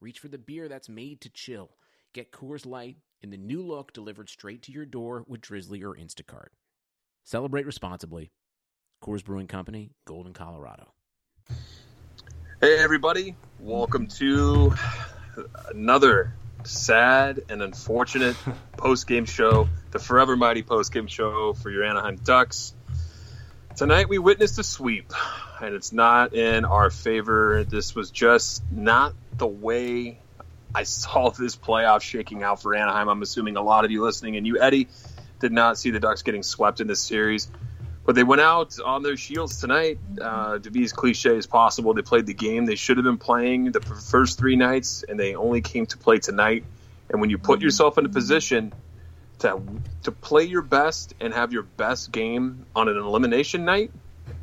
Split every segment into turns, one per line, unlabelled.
reach for the beer that's made to chill. Get Coors Light in the new look delivered straight to your door with Drizzly or Instacart. Celebrate responsibly. Coors Brewing Company, Golden, Colorado.
Hey, everybody. Welcome to another sad and unfortunate post game show, the Forever Mighty post game show for your Anaheim Ducks. Tonight we witnessed a sweep, and it's not in our favor. This was just not the way I saw this playoff shaking out for Anaheim. I'm assuming a lot of you listening and you, Eddie, did not see the Ducks getting swept in this series. But they went out on their shields tonight. Uh, to be as cliche as possible, they played the game they should have been playing the first three nights, and they only came to play tonight. And when you put yourself in a position to to play your best and have your best game on an elimination night,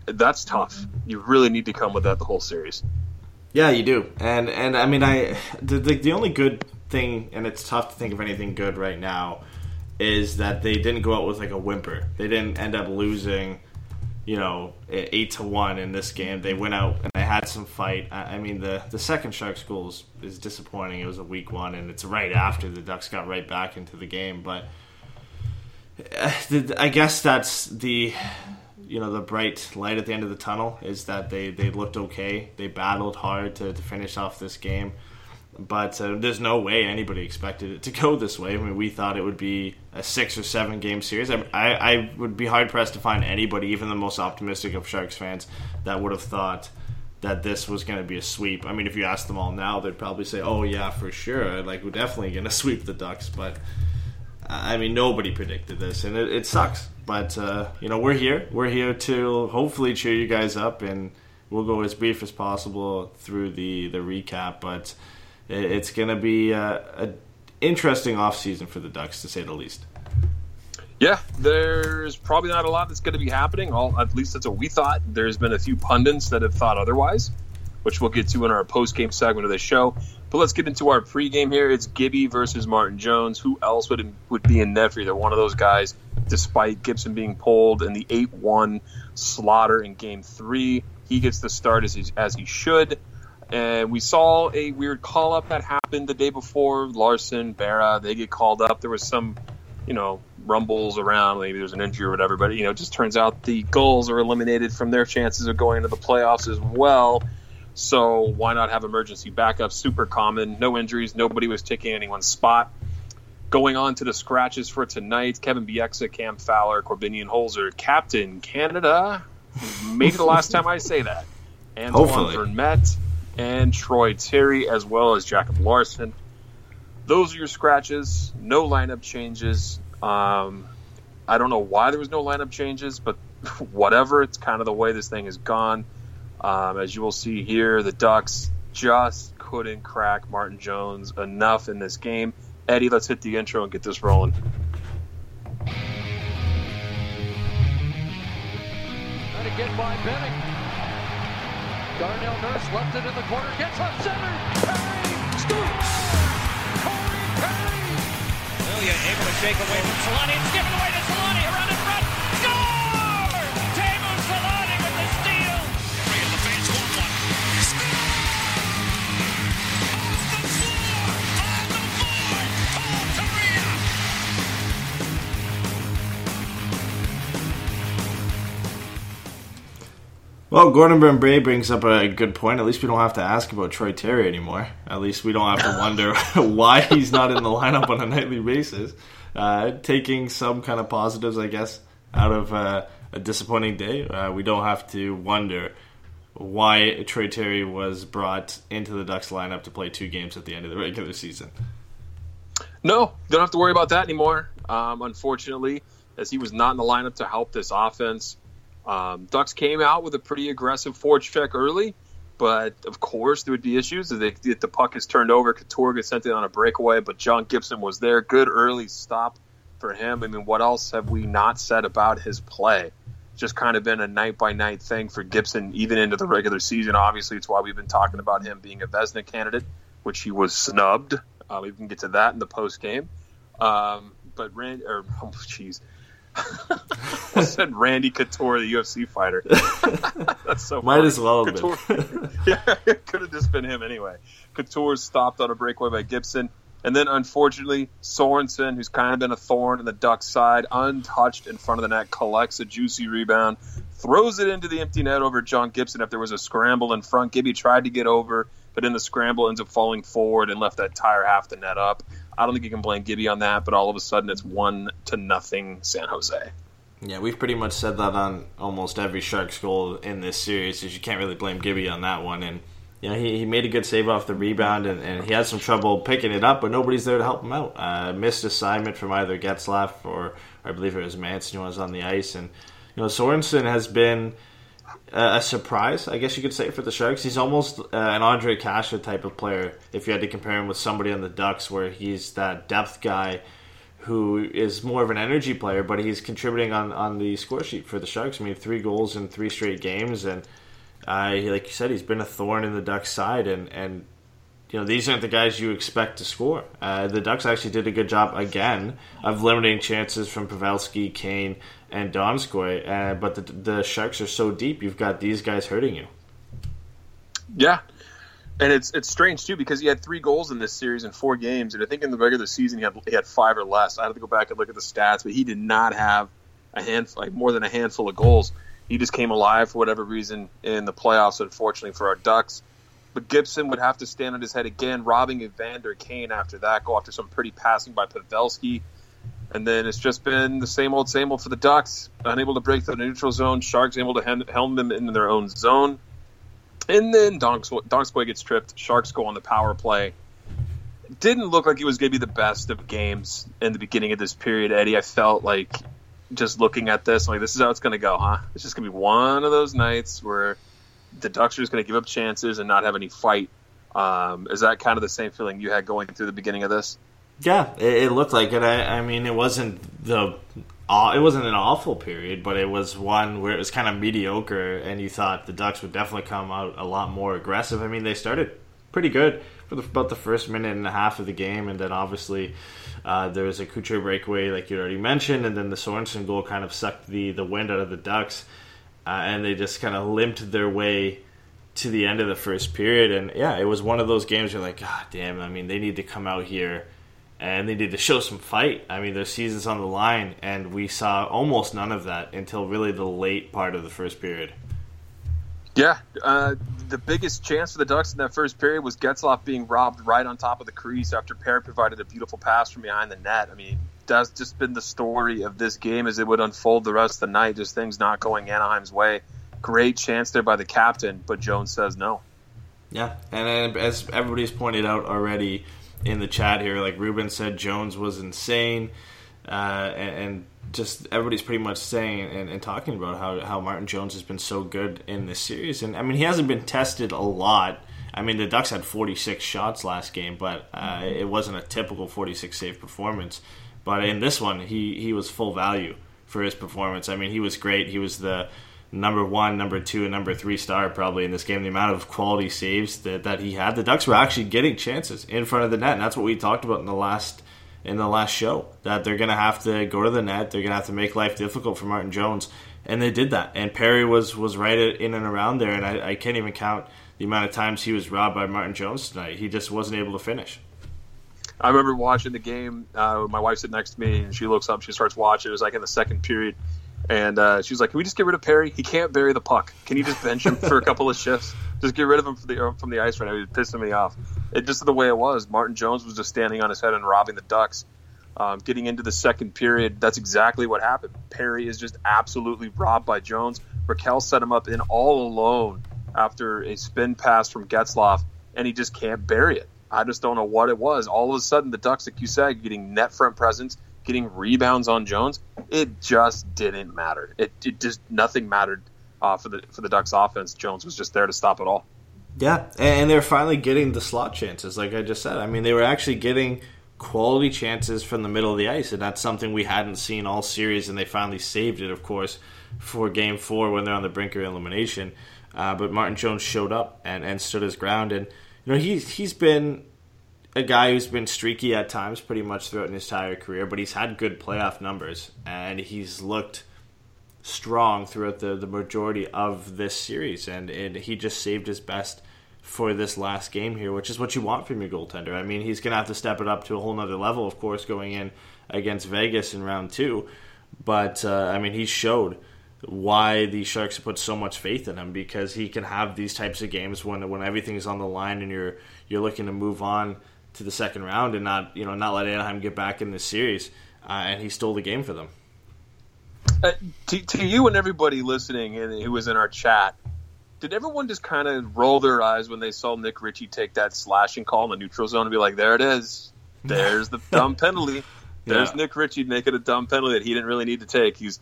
that's tough. You really need to come with that the whole series.
Yeah, you do, and and I mean, I the, the the only good thing, and it's tough to think of anything good right now, is that they didn't go out with like a whimper. They didn't end up losing, you know, eight to one in this game. They went out and they had some fight. I, I mean, the the second Sharks goal is, is disappointing. It was a weak one, and it's right after the Ducks got right back into the game, but. uh, I guess that's the you know the bright light at the end of the tunnel is that they, they looked okay. They battled hard to, to finish off this game, but uh, there's no way anybody expected it to go this way. I mean, we thought it would be a six or seven game series. I, I, I would be hard pressed to find anybody, even the most optimistic of Sharks fans, that would have thought that this was going to be a sweep. I mean, if you ask them all now, they'd probably say, "Oh yeah, for sure. Like we're definitely going to sweep the Ducks." But I mean, nobody predicted this, and it, it sucks. But uh, you know, we're here. We're here to hopefully cheer you guys up, and we'll go as brief as possible through the the recap. But it, it's going to be a, a interesting off season for the Ducks, to say the least.
Yeah, there's probably not a lot that's going to be happening. All at least that's what we thought. There's been a few pundits that have thought otherwise, which we'll get to in our post game segment of the show. But let's get into our pregame here. It's Gibby versus Martin Jones. Who else would would be in net for either one of those guys? Despite Gibson being pulled in the eight one slaughter in Game Three, he gets the start as he, as he should. And we saw a weird call up that happened the day before. Larsson, Berra, they get called up. There was some, you know, rumbles around. Maybe there's an injury or whatever. But you know, it just turns out the goals are eliminated from their chances of going to the playoffs as well. So why not have emergency backup? Super common. No injuries. Nobody was taking anyone's spot. Going on to the scratches for tonight: Kevin Bieksa, Cam Fowler, Corbinian Holzer, Captain Canada. Maybe the last time I say that. Antoine. Vermette and Troy Terry, as well as Jacob Larsson. Those are your scratches. No lineup changes. Um, I don't know why there was no lineup changes, but whatever. It's kind of the way this thing has gone. Um, as you will see here, the Ducks just couldn't crack Martin Jones enough in this game. Eddie, let's hit the intro and get this rolling.
Trying to get by Benning. Darnell Nurse left it in the corner, gets up center. Perry scoops. Corey Perry.
Lilia able to shake away from Solani. It's given away to Solani. Around in
Well, Gordon Bray brings up a good point. At least we don't have to ask about Troy Terry anymore. At least we don't have to wonder why he's not in the lineup on a nightly basis. Uh, taking some kind of positives, I guess, out of uh, a disappointing day. Uh, we don't have to wonder why Troy Terry was brought into the Ducks lineup to play two games at the end of the regular season.
No, don't have to worry about that anymore. Um, unfortunately, as he was not in the lineup to help this offense. Um, Ducks came out with a pretty aggressive forecheck early, But of course, there would be issues if, they, if the puck is turned over. Gets sent in on a breakaway, but John Gibson was there. Good early stop for him. I mean, what else have we not said about his play? Just kind of been a night by night thing for Gibson, even into the regular season. Obviously, it's why we've been talking about him being a Vezina candidate, which he was snubbed. Uh, we can get to that in the post game. Um, but Rand, or oh, jeez, I said Randy Couture, the UFC fighter. That's so.
Might
funny.
as well have
Couture,
been.
yeah, it could have just been him anyway. Couture stopped on a breakaway by Gibson. And then, unfortunately, Sorensen, who's kind of been a thorn in the Ducks' side, untouched in front of the net, collects a juicy rebound, throws it into the empty net over John Gibson. If there was a scramble in front, Gibby tried to get over, but in the scramble ends up falling forward and left that tire half the net up. I don't think you can blame Gibby on that, but all of a sudden it's one to nothing San Jose.
Yeah, we've pretty much said that on almost every Sharks goal in this series, is you can't really blame Gibby on that one. And you know, he, he made a good save off the rebound, and, and he had some trouble picking it up, but nobody's there to help him out. Uh, missed assignment from either Getzlaf or, or I believe it was Manson who was on the ice, and you know Sorensen has been a, surprise, I guess you could say, for the Sharks. He's almost uh, an Ondrej Kase type of player. If you had to compare him with somebody on the Ducks, where he's that depth guy who is more of an energy player, but he's contributing on, on the score sheet for the Sharks. I mean, three goals in three straight games, and uh, like you said, he's been a thorn in the Ducks' side, and and you know these aren't the guys you expect to score. Uh, the Ducks actually did a good job again of limiting chances from Pavelski, Kane, and Donskoy, uh, but the, the Sharks are so deep. You've got these guys hurting you.
Yeah, and it's it's strange too because he had three goals in this series in four games, and I think in the regular season he had he had five or less. I had to go back and look at the stats, but he did not have a hand like more than a handful of goals. He just came alive for whatever reason in the playoffs, unfortunately for our Ducks. But Gibson would have to stand on his head again, robbing Evander Kane after that goal, after some pretty passing by Pavelski. And then it's just been the same old, same old for the Ducks. Unable to break the neutral zone. Sharks able to helm them in their own zone. And then Donskoy gets tripped. Sharks go on the power play. Didn't look like it was going to be the best of games in the beginning of this period, Eddie. I felt like just looking at this, like this is how it's going to go, huh? It's just going to be one of those nights where the Ducks are just going to give up chances and not have any fight. Um, is that kind of the same feeling you had going through the beginning of this?
Yeah, it, it looked like it. I, I, mean, it wasn't the it wasn't an awful period, but it was one where it was kind of mediocre, and you thought the Ducks would definitely come out a lot more aggressive. I mean, they started pretty good for the, about the first minute and a half of the game, and then obviously uh, there was a Couture breakaway, like you already mentioned, and then the Sorensen goal kind of sucked the, the wind out of the Ducks, uh, and they just kind of limped their way to the end of the first period. And yeah, it was one of those games you're like, God damn, I mean, they need to come out here and they need to show some fight. I mean, their season's on the line, and we saw almost none of that until really the late part of the first period.
Yeah, uh, the biggest chance for the Ducks in that first period was Getzlaf being robbed right on top of the crease after Perry provided a beautiful pass from behind the net. I mean, that's just been the story of this game as it would unfold the rest of the night. Just things not going Anaheim's way. Great chance there by the captain, but Jones says no.
Yeah, and as everybody's pointed out already in the chat here, like Ruben said, Jones was insane, uh, and, and just everybody's pretty much saying and, and, talking about how, how Martin Jones has been so good in this series. And I mean, he hasn't been tested a lot. I mean, the Ducks had 46 shots last game, but uh, it wasn't a typical 46 save performance. But in this one, he, he was full value for his performance. I mean, he was great. He was the number one, number two, and number three star probably in this game. The amount of quality saves that, that he had, the Ducks were actually getting chances in front of the net, and that's what we talked about in the last in the last show that they're going to have to go to the net. They're going to have to make life difficult for Martin Jones, and they did that. And Perry was was right in and around there, and I, I can't even count the amount of times he was robbed by Martin Jones tonight. He just wasn't able to finish.
I remember watching the game. Uh, my wife sitting next to me, and she looks up. She starts watching. It was like in the second period, and uh, she was like, "Can we just get rid of Perry? He can't bury the puck. Can you just bench him for a couple of shifts? Just get rid of him from the from the ice right now. He's pissing me off." It just the way it was. Martin Jones was just standing on his head and robbing the Ducks. Um, getting into the second period, that's exactly what happened. Perry is just absolutely robbed by Jones. Rakell set him up in all alone after a spin pass from Getzlaf, and he just can't bury it. I just don't know what it was. All of a sudden, the Ducks, like you said, getting net front presence, getting rebounds on Jones, it just didn't matter. It, it just nothing mattered uh, for the for the Ducks offense. Jones was just there to stop it all.
Yeah, and they're finally getting the slot chances, like I just said. I mean, they were actually getting quality chances from the middle of the ice, and that's something we hadn't seen all series, and they finally saved it, of course, for game four when they're on the brink of elimination. Uh, but Martin Jones showed up and, and stood his ground, and you know he he's been a guy who's been streaky at times, pretty much throughout his entire career, but he's had good playoff numbers, and he's looked strong throughout the, the majority of this series, and, and he just saved his best for this last game here, which is what you want from your goaltender. I mean, he's going to have to step it up to a whole nother level, of course, going in against Vegas in round two. But, uh, I mean, he showed why the Sharks have put so much faith in him because he can have these types of games when when everything's on the line and you're you're looking to move on to the second round and not you know not let Anaheim get back in this series. Uh, and he stole the game for them.
Uh, to, to you and everybody listening and who was in our chat, did everyone just kind of roll their eyes when they saw Nick Ritchie take that slashing call in the neutral zone and be like, "There it is, there's the dumb penalty. There's
Yeah.
Nick Ritchie making a dumb penalty that he didn't really need to take. He's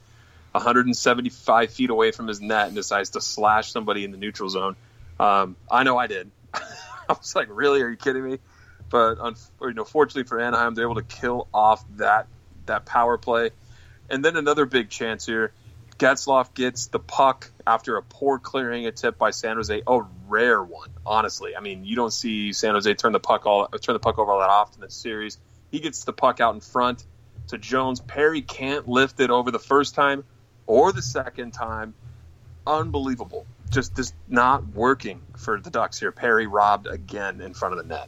175 feet away from his net and decides to slash somebody in the neutral zone. Um, I know I did. I was like, "Really? Are you kidding me?" But you know, fortunately for Anaheim, they're able to kill off that that power play. And then another big chance here. Getzlaf gets the puck after a poor clearing a tip by San Jose. A rare one, honestly. I mean, you don't see San Jose turn the puck all turn the puck over all that often in this series. He gets the puck out in front to Jones. Perry can't lift it over the first time or the second time. Unbelievable. Just just not working for the Ducks here. Perry robbed again in front of the net.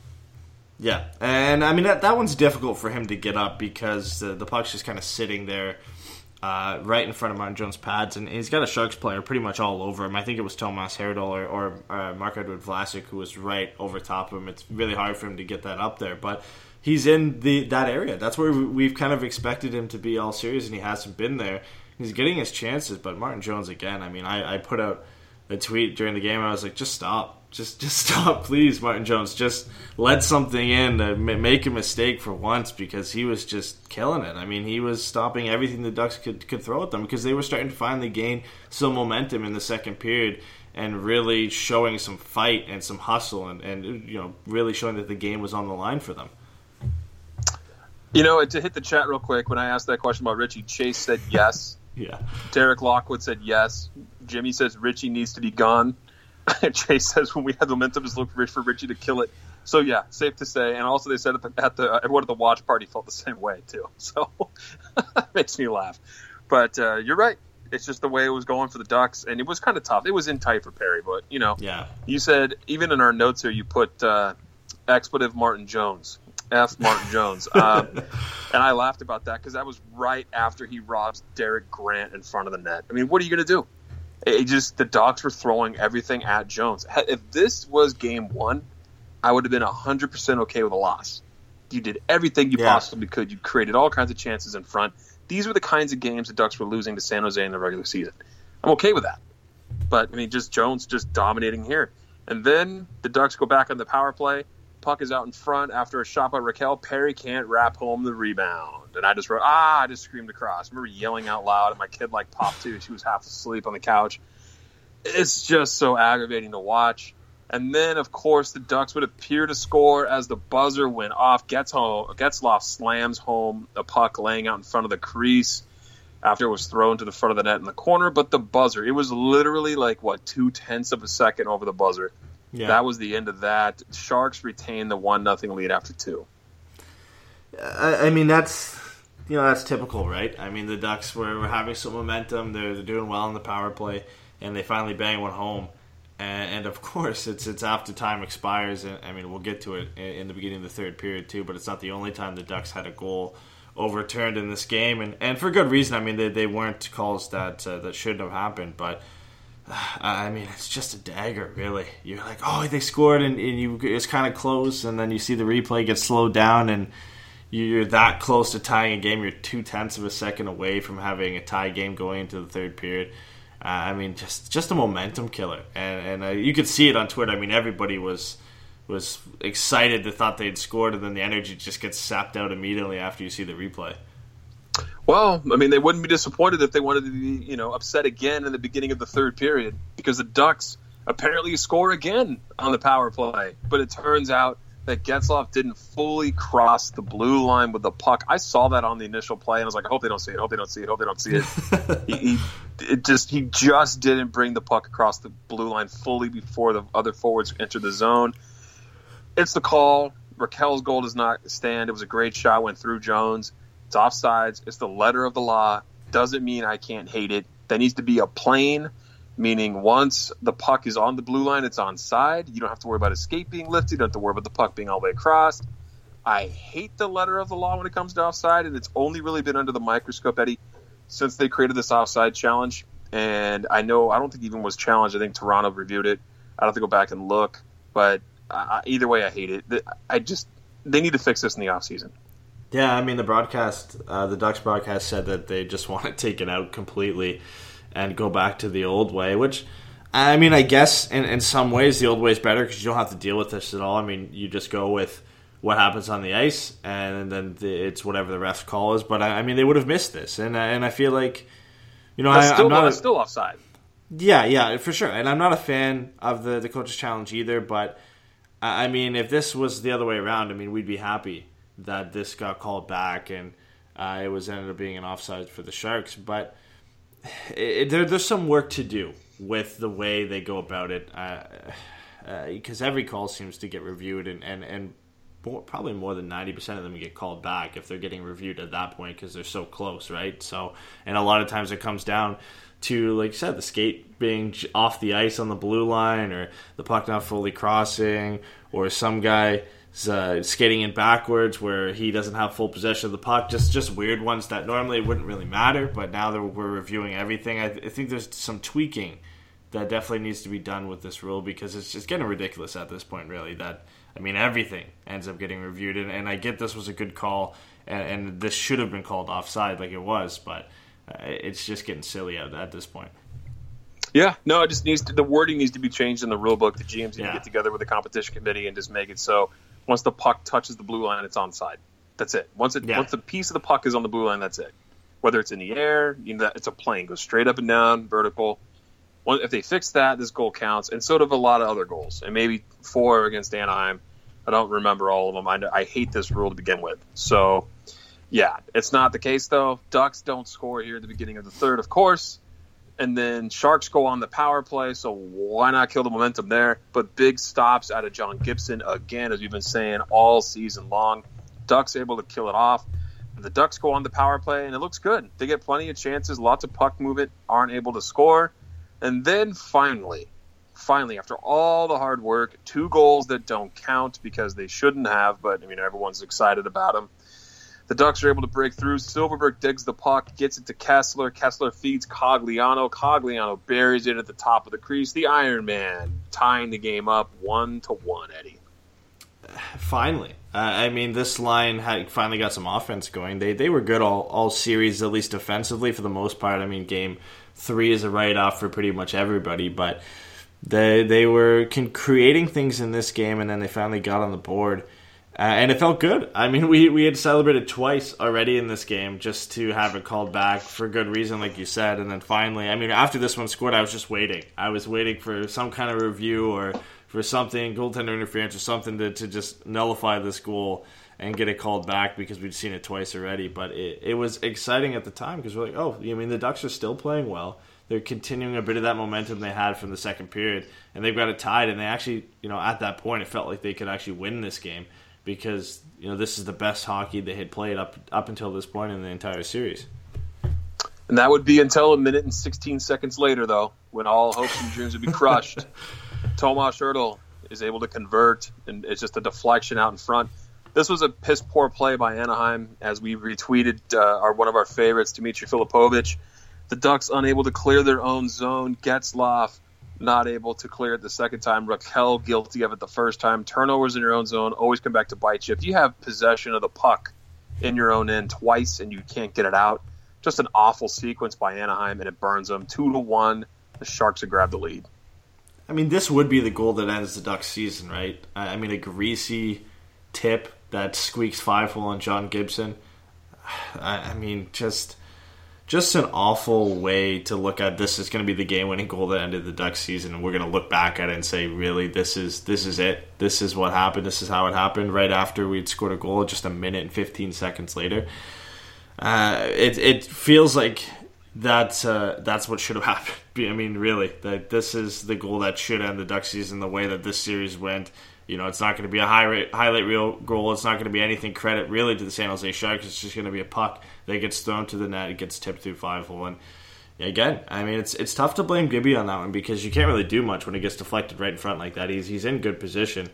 Yeah, and I mean that that one's difficult for him to get up because the, the puck's just kind of sitting there, uh, right in front of Martin Jones' pads, and he's got a Sharks player pretty much all over him. I think it was Tomas Hertl or, or uh, Marc-Edouard Vlasic who was right over top of him. It's really hard for him to get that up there, but he's in the that area. That's where we- we've kind of expected him to be all series, and he hasn't been there. He's getting his chances, but Martin Jones again. I mean, I, I put out a tweet during the game. I was like, just stop. Just, just stop, please, Martin Jones. Just let something in make a mistake for once because he was just killing it. I mean, he was stopping everything the Ducks could could throw at them because they were starting to finally gain some momentum in the second period and really showing some fight and some hustle and, and you know really showing that the game was on the line for them.
You know, to hit the chat real quick, when I asked that question about Richie, Chase said yes.
Yeah,
Derek Lockwood said yes. Jimmy says Richie needs to be gone. Chase says when we had momentum, just look for Richie to kill it. So yeah, safe to say. And also they said at the, at the everyone at the watch party felt the same way too. So that makes me laugh. But uh, you're right. It's just the way it was going for the Ducks, and it was kind of tough. It was in tight for Perry, but you know,
yeah,
you said even in our notes here, you put uh, expletive Martin Jones, F Martin Jones, um, and I laughed about that because that was right after he robs Derek Grant in front of the net. I mean, what are you going to do? It just the Ducks were throwing everything at Jones. If this was Game One, I would have been hundred percent okay with a loss. You did everything you
Yeah.
possibly could. You created all kinds of chances in front. These were the kinds of games the Ducks were losing to San Jose in the regular season. I'm okay with that. But I mean, just Jones just dominating here. And then the Ducks go back on the power play. Puck is out in front after a shot by Rakell. Perry can't wrap home the rebound. And I just wrote, ah, I just screamed across. I remember yelling out loud, and my kid like popped too. She was half asleep on the couch. It's just so aggravating to watch. And then, of course, the Ducks would appear to score as the buzzer went off. Gets home, Getzlaf slams home a puck laying out in front of the crease after it was thrown to the front of the net in the corner. But the buzzer, it was literally like, what, two tenths of a second over the buzzer.
Yeah.
That was the end of that. Sharks retain the 1 nothing lead after two.
I, I mean that's you know that's typical, right? I mean the Ducks were, were having some momentum. They're, they're doing well in the power play, and they finally bang one home. And, and of course, it's it's after time expires. And I mean, we'll get to it in, in the beginning of the third period too. But it's not the only time the Ducks had a goal overturned in this game, and, and for good reason. I mean, they, they weren't calls that uh, that shouldn't have happened, but. I mean, it's just a dagger, really. You're like, oh, they scored, and, and you it's kind of close, and then you see the replay get slowed down, and you're that close to tying a game. You're two tenths of a second away from having a tie game going into the third period. Uh, I mean, just just a momentum killer, and and uh, you could see it on Twitter. I mean, everybody was was excited. They thought they'd scored, and then the energy just gets sapped out immediately after you see the replay.
Well, I mean, they wouldn't be disappointed if they wanted to be, you know, upset again in the beginning of the third period because the Ducks apparently score again on the power play. But it turns out that Getzlaf didn't fully cross the blue line with the puck. I saw that on the initial play, and I was like, I hope they don't see it. I hope they don't see it. I hope they don't see it. he, he, it just he just didn't bring the puck across the blue line fully before the other forwards entered the zone. It's the call. Rakell's goal does not stand. It was a great shot, went through Jones. It's offsides. It's the letter of the law. Doesn't mean I can't hate it. There needs to be a plane meaning once the puck is on the blue line, it's on side. You don't have to worry about escape being lifted. You don't have to worry about the puck being all the way across. I hate the letter of the law when it comes to offside, and it's only really been under the microscope, Eddie, since they created this offside challenge. And I know I don't think even was challenged. I think Toronto reviewed it. I don't have to go back and look, but uh, either way, I hate it. I just they need to fix this in the offseason.
Yeah, I mean the broadcast, uh, the Ducks broadcast said that they just want to take it out completely and go back to the old way, which I mean, I guess in, in some ways the old way is better because you don't have to deal with this at all. I mean, you just go with what happens on the ice, and then the, it's whatever the refs call is. But I, I, mean, they would have missed this, and and I feel like, you know,
that's
I,
still,
am not
a, still offside.
Yeah, yeah, for sure. And I'm not a fan of the the coaches challenge either. But I mean, if this was the other way around, I mean, we'd be happy that this got called back and uh, it was ended up being an offside for the Sharks, but it, there, there's some work to do with the way they go about it because uh, uh, every call seems to get reviewed and, and, and more, probably more than 90% of them get called back if they're getting reviewed at that point because they're so close right? So and a lot of times it comes down to like you said the skate being off the ice on the blue line or the puck not fully crossing or some guy uh, skating in backwards where he doesn't have full possession of the puck. Just just weird ones that normally wouldn't really matter, but now that we're reviewing everything, I, I, think there's some tweaking that definitely needs to be done with this rule because it's just getting ridiculous at this point. Really, that I mean everything ends up getting reviewed, and, and I get this was a good call, and, and, this should have been called offside like it was, but uh, it's just getting silly at, at this point.
Yeah, no, it just needs to, the wording needs to be changed in the rule book. The GMs need yeah. to get together with the competition committee and just make it so once the puck touches the blue line, it's onside. That's it. Once it yeah. once the piece of the puck is on the blue line, that's it. Whether it's in the air, you know, it's a plane, goes straight up and down, vertical. If they fix that, this goal counts, and so do a lot of other goals, and maybe four against Anaheim. I don't remember all of them. I, I hate this rule to begin with. So, yeah, it's not the case though. Ducks don't score here at the beginning of the third, of course and then Sharks go on the power play, so why not kill the momentum there? But big stops out of John Gibson again, as we've been saying all season long. Ducks able to kill it off. And the Ducks go on the power play, and it looks good. They get plenty of chances, lots of puck movement, aren't able to score. And then finally, finally, after all the hard work, two goals that don't count because they shouldn't have, but I mean, everyone's excited about them. The Ducks are able to break through. Silfverberg digs the puck, gets it to Kesler. Kesler feeds Cogliano. Cogliano buries it at the top of the crease. The Iron Man tying the game up one to one. Eddie.
Finally, uh, I mean, this line had finally got some offense going. They they were good all all series, at least defensively for the most part. I mean, game three is a write off for pretty much everybody, but they they were creating things in this game, and then they finally got on the board. Uh, and it felt good. I mean, we, we had celebrated twice already in this game just to have it called back for good reason, like you said. And then finally, I mean, after this one scored, I was just waiting. I was waiting for some kind of review or for something, goaltender interference or something to, to just nullify this goal and get it called back because we'd seen it twice already. But it, it was exciting at the time because we're like, oh, I mean, the Ducks are still playing well. They're continuing a bit of that momentum they had from the second period, and they've got it tied. And they actually, you know, at that point, it felt like they could actually win this game because you know this is the best hockey they had played up up until this point in the entire series.
And that would be until a minute and 16 seconds later, though, when all hopes and dreams would be crushed. Tomas Hertl is able to convert, and it's just a deflection out in front. This was a piss poor play by Anaheim, as we retweeted uh, our one of our favorites, Dimitri Filipovic. The Ducks unable to clear their own zone. Getzlaf not able to clear it the second time. Rakell guilty of it the first time. Turnovers in your own zone always come back to bite you. If you have possession of the puck in your own end twice and you can't get it out, just an awful sequence by Anaheim and it burns them two to one. The Sharks have grabbed the lead.
I mean, this would be the goal that ends the Ducks season, right? I mean, a greasy tip that squeaks five hole on John Gibson. I mean, just just an awful way to look at this is going to be the game winning goal that ended the Duck season and we're going to look back at it and say really this is this is it. This is what happened. This is how it happened. Right after we'd scored a goal just a minute and 15 seconds later uh, it, it feels like that's uh, that's what should have happened. I mean really that this is the goal that should end the Duck season the way that this series went. You know, it's not going to be a high rate, highlight reel goal. It's not going to be anything credit really to the San Jose Sharks. It's just going to be a puck that gets thrown to the net. It gets tipped through five hole. And again, I mean, it's it's tough to blame Gibby on that one because you can't really do much when it gets deflected right in front like that. He's he's in good position,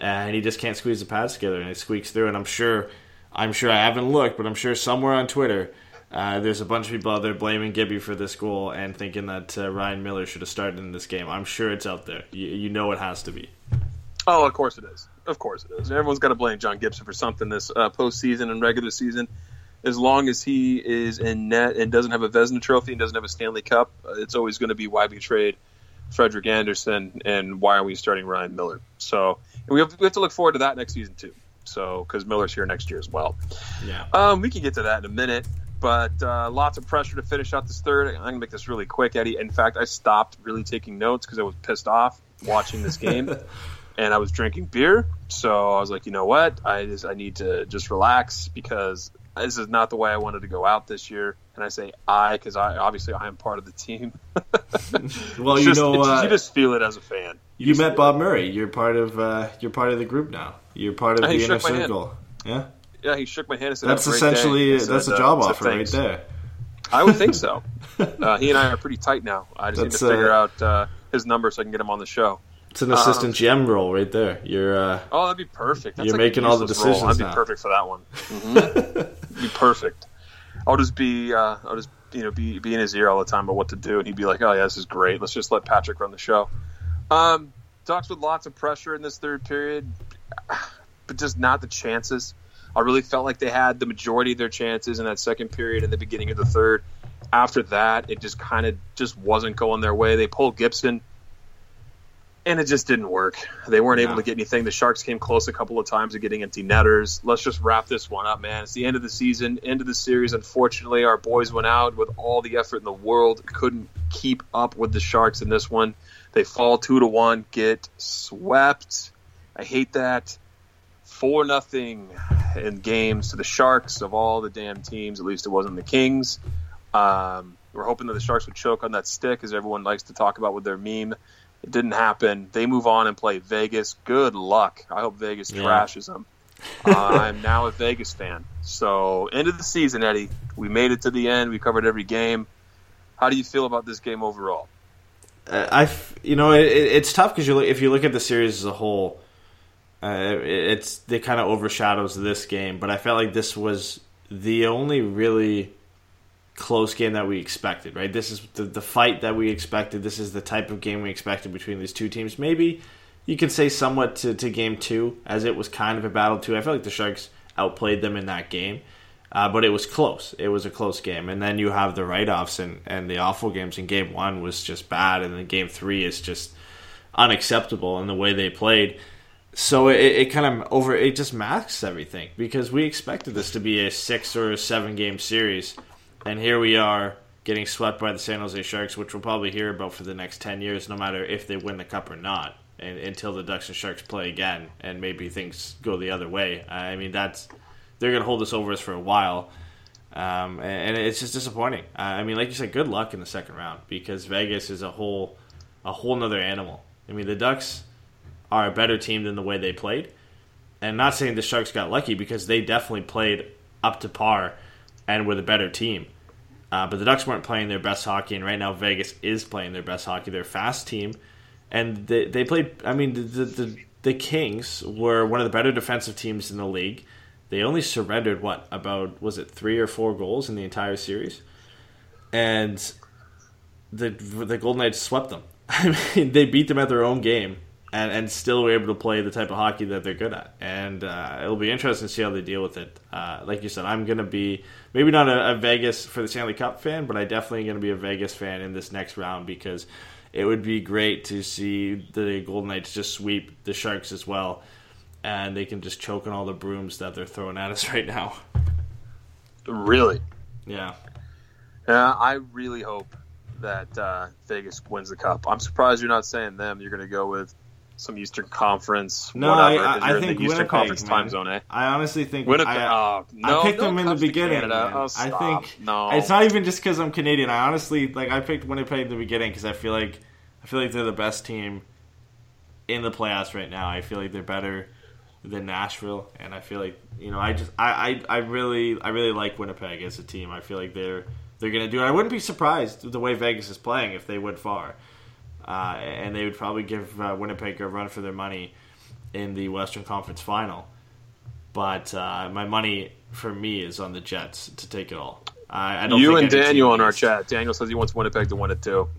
and he just can't squeeze the pads together, and it squeaks through. And I'm sure, I'm sure I haven't looked, but I'm sure somewhere on Twitter. Uh, there's a bunch of people out there blaming Gibby for this goal and thinking that uh, Ryan Miller should have started in this game. I'm sure it's out there. You, you know it has to be.
Oh, of course it is. Of course it is. Everyone's got to blame John Gibson for something this uh, postseason and regular season. As long as he is in net and doesn't have a Vezina Trophy and doesn't have a Stanley Cup, uh, it's always going to be why we trade Frederik Andersen and why are we starting Ryan Miller. So we have, we have to look forward to that next season too. So because Miller's here next year as well.
Yeah.
Um, we can get to that in a minute, but uh, lots of pressure to finish out this third. I'm gonna make this really quick, Eddie. In fact, I stopped really taking notes because I was pissed off watching this game. and I was drinking beer. So I was like, you know what? I just I need to just relax because this is not the way I wanted to go out this year. And I say I because I obviously I am part of the team.
well, you
just-
know, uh,
you just feel it as a fan.
you
just
met Bob Murray. You're part of uh, you're part of the group now. You're part of
He
the inner
shook my hand.
circle. Yeah.
Yeah, he shook my hand and said,
that's
"Have a great
essentially
said,
that's a
uh,
job
said,
offer right there.
I would think so. Uh, he and I are pretty tight now. I just
That's,
need to figure
uh,
out uh, his number so I can get him on the show.
It's an assistant GM role right there. You're uh,
Oh, that'd be perfect. That's
You're
like
making all the
useless role.
decisions
I'd be perfect for that one. hmm be perfect. I'll just be, uh, I'll just you know be be in his ear all the time about what to do, and he'd be like, "Oh yeah, this is great. Let's just let Patrick run the show." Um, Ducks with lots of pressure in this third period, but just not the chances. I really felt like they had the majority of their chances in that second period and the beginning of the third. After that, it just kind of just wasn't going their way. They pulled Gibson and it just didn't work. They weren't able to get anything. The Sharks came close a couple of times to getting empty netters. Let's just wrap this one up, man. It's the end of the season, end of the series. Unfortunately, our boys went out with all the effort in the world, couldn't keep up with the Sharks in this one. They fall two to one, get swept. I hate that. Four nothing in games to the Sharks of all the damn teams. At least it wasn't the Kings. Um, we're hoping that the Sharks would choke on that stick, as everyone likes to talk about with their meme. It didn't happen. They move on and play Vegas. Good luck. I hope Vegas
Yeah.
trashes them. uh, I'm now a Vegas fan. So, end of the season, Eddie. We made it to the end. We covered every game. How do you feel about this game overall?
Uh, I, f- you know, it, it- it's tough because you look if you look at the series as a whole, uh, it- it's it kind of overshadows this game. But I felt like this was the only really close game that we expected. Right, this is the the fight that we expected. This is the type of game we expected between these two teams. Maybe you can say somewhat to, to game two, as it was kind of a battle too. I feel like the Sharks outplayed them in that game. Uh, but it was close. It was a close game, and then you have the write-offs and, and the awful games. And game one was just bad, and then game three is just unacceptable in the way they played. So it, it kind of over. It just masks everything because we expected this to be a six or a seven game series, and here we are getting swept by the San Jose Sharks, which we'll probably hear about for the next ten years, no matter if they win the cup or not, and, until the Ducks and Sharks play again, and maybe things go the other way. I mean, that's they're going to hold this over us for a while. Um, and, it's just disappointing. I mean, like you said, good luck in the second round because Vegas is a whole, a whole nother animal. I mean, the Ducks are a better team than the way they played, and not saying the Sharks got lucky because they definitely played up to par and were the better team. Uh, but the Ducks weren't playing their best hockey, and right now Vegas is playing their best hockey. They're a fast team, and they, they played. I mean, the, the the the Kings were one of the better defensive teams in the league. They only surrendered what about was it three or four goals in the entire series, and the the Golden Knights swept them. I mean, they beat them at their own game, and, and still were able to play the type of hockey that they're good at. And uh, it'll be interesting to see how they deal with it. Uh, like you said, I'm going to be maybe not a, a Vegas for the Stanley Cup fan, but I definitely going to be a Vegas fan in this next round because it would be great to see the Golden Knights just sweep the Sharks as well, and they can just choke on all the brooms that they're throwing at us right now.
Really?
Yeah.
Yeah, I really hope that uh, Vegas wins the cup. I'm surprised you're not saying them. You're going to go with some Eastern Conference.
No,
whatever,
I, I, I think
the Eastern
Winnipeg,
Conference
man.
time zone, eh?
I honestly think
Winnipeg.
I,
oh, no,
I picked
no
them in the beginning.
Oh,
I think
no.
it's not even just because I'm Canadian. I honestly like I picked Winnipeg in the beginning because I feel like I feel like they're the best team in the playoffs right now. I feel like they're better than Nashville, and I feel like you know I just I, I, I really I really like Winnipeg as a team. I feel like they're they're gonna do it. I wouldn't be surprised the way Vegas is playing if they went far, uh, and they would probably give uh, Winnipeg a run for their money in the Western Conference Final. But uh, my money for me is on the Jets to take it all. I, I don't
you and Daniel in our chat. Daniel says he wants Winnipeg to win it too.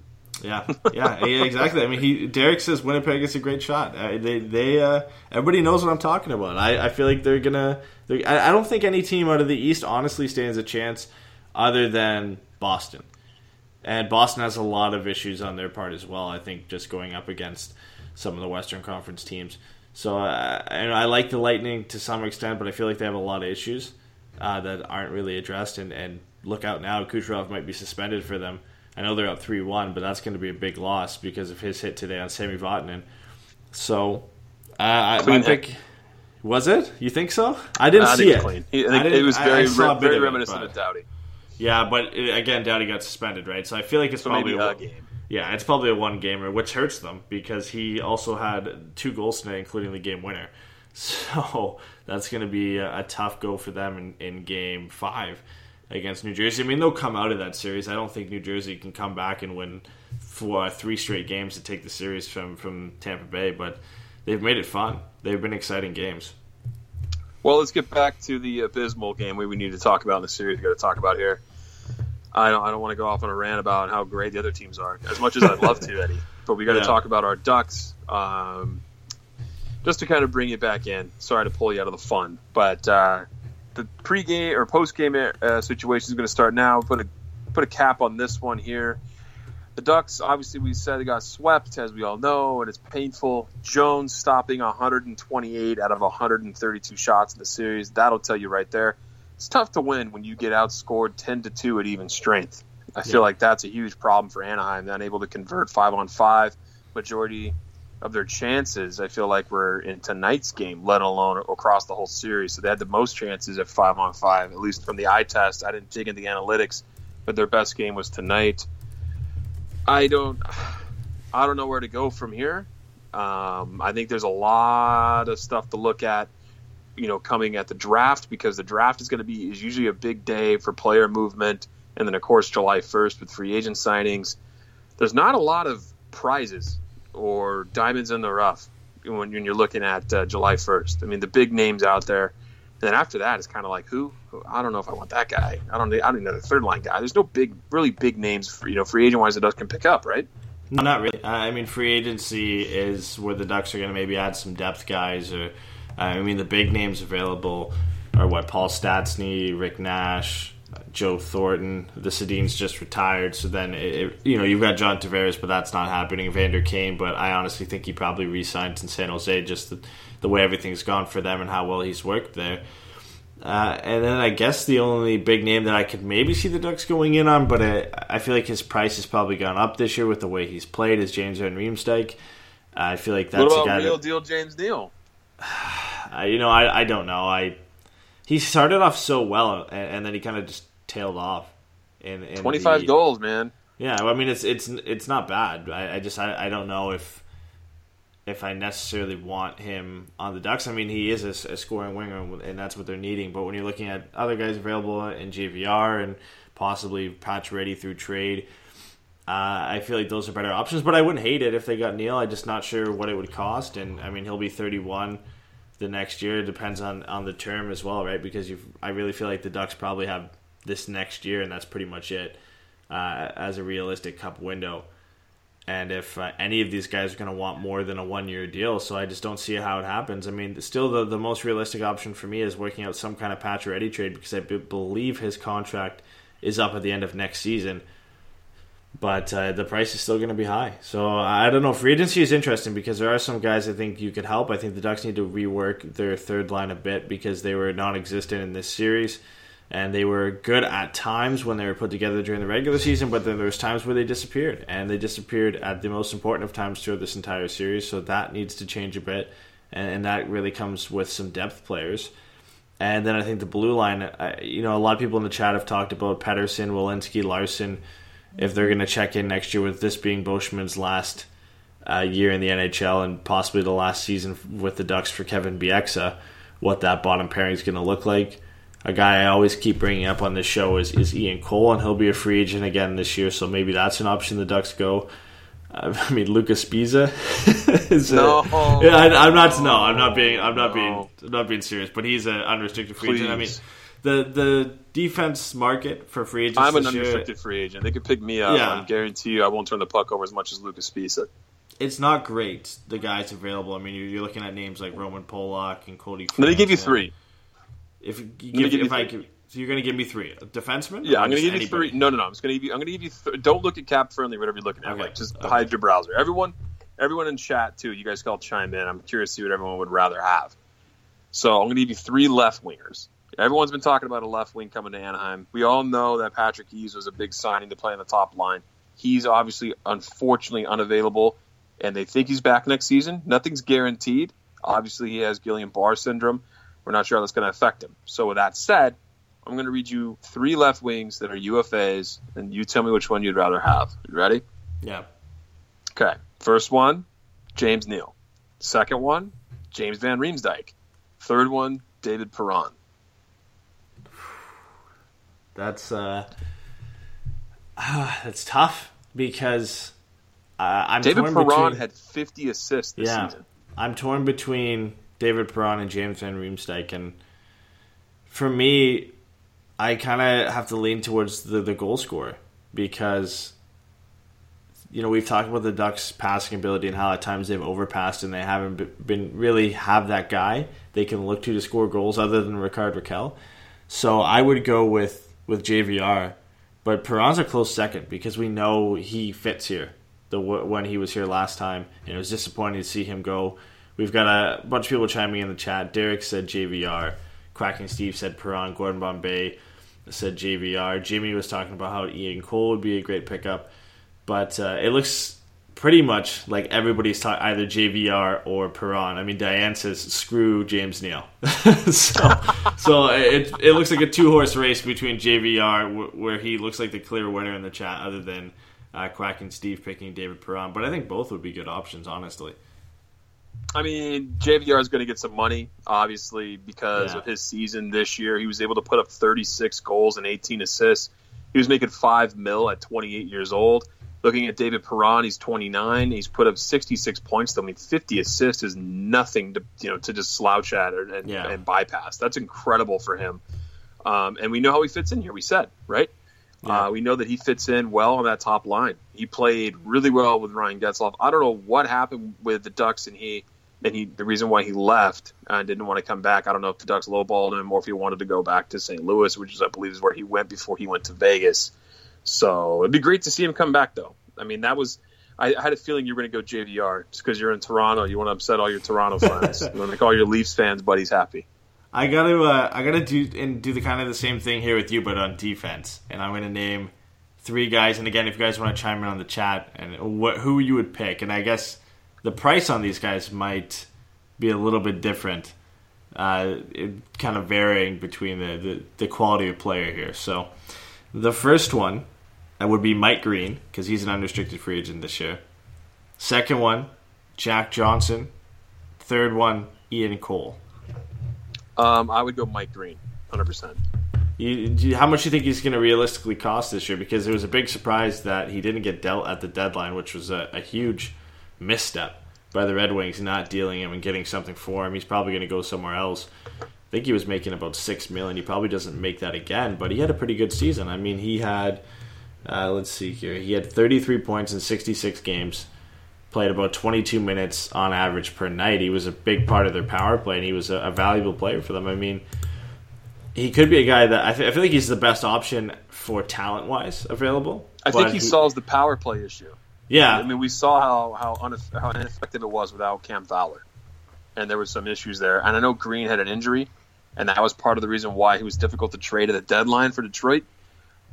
yeah, yeah, yeah, exactly. I mean, he Derek says Winnipeg is a great shot. Uh, they, they, uh, everybody knows what I'm talking about. I, I feel like they're gonna. They're, I, I don't think any team out of the East honestly stands a chance, other than Boston. And Boston has a lot of issues on their part as well. I think just going up against some of the Western Conference teams. So uh, and I like the Lightning to some extent, but I feel like they have a lot of issues uh, that aren't really addressed. And, and look out now, Kucherov might be suspended for them. I know they're up three one, but that's going to be a big loss because of his hit today on Sami Vatanen. So, uh, I, my pick was it? You think so? I didn't
I
see
think
it.
clean. He- I
I
think it was very,
I
re- very
it,
reminiscent
but-
of Doughty.
Yeah, but it, again, Doughty got suspended, right? So I feel like it's
So
probably a,
a game.
Yeah, it's probably a one gamer, which hurts them because he also had two goals today, including the game winner. So that's going to be a, a tough go for them in, in game five against New Jersey. I mean, they'll come out of that series. I don't think New Jersey can come back and win four, three straight games to take the series from, from Tampa Bay, but they've made it fun. They've been exciting games.
Well, let's get back to the uh, abysmal game we, we need to talk about in the series. We got to talk about here. I don't, I don't want to go off on a rant about how great the other teams are, as much as I'd love to, Eddie. But we got to
Yeah.
talk about our Ducks. Um, just to kind of bring you back in. Sorry to pull you out of the fun, but uh, the pregame or postgame uh, situation is going to start now. Put a put a cap on this one here. The Ducks, obviously, we said they got swept, as we all know, and it's painful. Jones stopping 128 out of 132 shots in the series. That'll tell you right there. It's tough to win when you get outscored 10 to 2 at even strength. I feel
Yeah.
like that's a huge problem for Anaheim. They're unable to convert five on five. Majority of their chances, I feel like, were in tonight's game, let alone across the whole series. So they had the most chances at five on five, at least from the eye test. I didn't dig into the analytics, but their best game was tonight. I don't, I don't know where to go from here. Um, I think there's a lot of stuff to look at, you know, coming at the draft because the draft is going to be is usually a big day for player movement, and then of course July 1st with free agent signings. There's not a lot of prizes or diamonds in the rough when, you're looking at uh, July 1st. I mean, the big names out there. And then after that, it's kind of like who? I don't know if I want that guy. I don't. I don't know the third line guy. There's no big, really big names, for, you know, free agent wise that Ducks can pick up, right?
No, not really. I mean, free agency is where the Ducks are going to maybe add some depth guys. Or, I mean, the big names available are what Paul Stastny, Rick Nash, uh, Joe Thornton. The Sedin's just retired, so then it, it- you know you've got John Tavares, but that's not happening. Vander Kane, but I honestly think he probably re-signed in San Jose just the, the way everything's gone for them and how well he's worked there. Uh, and then I guess the only big name that I could maybe see the Ducks going in on, but I, I feel like his price has probably gone up this year with the way he's played, is James Van Riemsdyk. I feel like that's
what
a
about
guy
real
that,
deal James Neal?
uh, you know, I, I don't know. I he started off so well, and, and then he kind of just tailed off. In, in
25 goals, man.
Yeah, I mean it's it's it's not bad. I, I just I, I don't know if if I necessarily want him on the Ducks. I mean he is a, a scoring winger, and that's what they're needing. But when you're looking at other guys available in JVR and possibly Pacioretty through trade, uh, I feel like those are better options. But I wouldn't hate it if they got Neal. I'm just not sure what it would cost. And I mean he'll be 31 the next year. It depends on on the term as well, right? Because you I really feel like the Ducks probably have this next year, and that's pretty much it uh, as a realistic cup window. And if uh, any of these guys are going to want more than a one year deal, so I just don't see how it happens. I mean, still, the, the most realistic option for me is working out some kind of Pacioretty trade because I b- believe his contract is up at the end of next season. But uh, the price is still going to be high. So I don't know. Free agency is interesting because there are some guys I think you could help. I think the Ducks need to rework their third line a bit because they were non existent in this series. and they were good at times when they were put together during the regular season, but then there was times where they disappeared, and they disappeared at the most important of times throughout this entire series. So that needs to change a bit, and, and that really comes with some depth players. And then I think the blue line, uh, you know, a lot of people in the chat have talked about Pettersson, Walensky, Larsson, if they're going to check in next year with this being Beauchemin's last uh, year in the NHL and possibly the last season with the Ducks for Kevin Bieksa, what that bottom pairing is going to look like. A guy I always keep bringing up on this show is, is Ian Cole, and he'll be a free agent again this year, so maybe that's an option the Ducks go. I mean, Lucas Sbisa is
No.
A, yeah, I, I'm not. No, I'm not being. I'm not
No.
being. I'm not being serious. But he's an unrestricted free agent. I mean, the the defense market for free agents.
I'm an
this year,
unrestricted free agent. They could pick me up.
Yeah.
I guarantee you, I won't turn the puck over as much as Lucas Sbisa.
It's not great. The guys available. I mean, you're, you're looking at names like Roman Polak and Cody.
Let me give you three.
If you give,
give you
if I give, so you're going to give me three a defenseman.
Yeah, I'm going to give you
anybody?
three. No, no, no. I'm just going to give you. I'm going to give you. Th- don't look at cap friendly. Whatever you're looking at.
Okay.
Like just
Okay.
hide your browser. Everyone, everyone in chat too. You guys can all chime in. I'm curious to see what everyone would rather have. So I'm going to give you three left wingers. Everyone's been talking about a left wing coming to Anaheim. We all know that Patrick Eaves was a big signing to play on the top line. He's obviously, unfortunately, unavailable, and they think he's back next season. Nothing's guaranteed. Obviously, he has Guillain-Barré syndrome. We're not sure how that's going to affect him. So, with that said, I'm going to read you three left wings that are UFAs, and you tell me which one you'd rather have. You ready?
Yeah.
Okay. First one, James Neal. Second one, James Van Riemsdyk. Third one, David Perron.
That's uh, that's tough because uh, I'm
David
torn
Perron
between,
had 50 assists this
yeah,
season.
I'm torn between David Perron and James Van Riemsdyk, and for me, I kind of have to lean towards the the goal scorer because you know we've talked about the Ducks' passing ability and how at times they've overpassed and they haven't been really have that guy they can look to to score goals other than Rickard Rakell. So I would go with with JVR, but Perron's a close second because we know he fits here. The when he was here last time, and it was disappointing to see him go. We've got a bunch of people chiming in the chat. Derek said JVR, Quacking Steve said Perron, Gordon Bombay said JVR. Jimmy was talking about how Ian Cole would be a great pickup, but uh, it looks pretty much like everybody's talking either JVR or Perron. I mean, Diane says screw James Neal. so, so it it looks like a two horse race between JVR, wh- where he looks like the clear winner in the chat, other than uh, Quack and Steve picking David Perron. But I think both would be good options, honestly.
I mean, JVR is going to get some money, obviously, because
Yeah.
of his season this year. He was able to put up 36 goals and 18 assists. He was making five mil at 28 years old. Looking at David Perron, he's 29. He's put up 66 points. I mean, 50 assists is nothing to you know to just slouch at or, and,
Yeah.
and bypass. That's incredible for him. Um, and we know how he fits in here. We said right.
Yeah.
Uh, we know that he fits in well on that top line. He played really well with Ryan Getzlaf. I don't know what happened with the Ducks and he and he the reason why he left and didn't want to come back. I don't know if the Ducks lowballed him or if he wanted to go back to St. Louis, which is I believe is where he went before he went to Vegas. So it'd be great to see him come back though. I mean that was I, I had a feeling you were going to go JVR just because you're in Toronto. You want to upset all your Toronto fans. you want to make all your Leafs fans buddies happy.
I gotta, uh, I gotta do and do the kind of the same thing here with you, but on defense. And I'm gonna name three guys. And again, if you guys want to chime in on the chat and what who you would pick, and I guess the price on these guys might be a little bit different, uh, it, kind of varying between the, the the quality of player here. So the first one that would be Mike Green because he's an unrestricted free agent this year. Second one, Jack Johnson. Third one, Ian Cole.
Um, I would go Mike Green, hundred percent.
How much do you think he's going to realistically cost this year? Because it was a big surprise that he didn't get dealt at the deadline, which was a, a huge misstep by the Red Wings not dealing him and getting something for him. He's probably going to go somewhere else. I think he was making about six million. He probably doesn't make that again, but he had a pretty good season. I mean, he had uh, let's see here, he had 33 points in 66 games. Played about 22 minutes on average per night. He was a big part of their power play, and he was a, a valuable player for them. I mean, he could be a guy that I, th- I feel like he's the best option for talent wise available.
I think
but
he solves the power play issue.
Yeah,
I mean, we saw how how, uneff- how ineffective it was without Cam Fowler, and there was some issues there. And I know Green had an injury, and that was part of the reason why he was difficult to trade at the deadline for Detroit.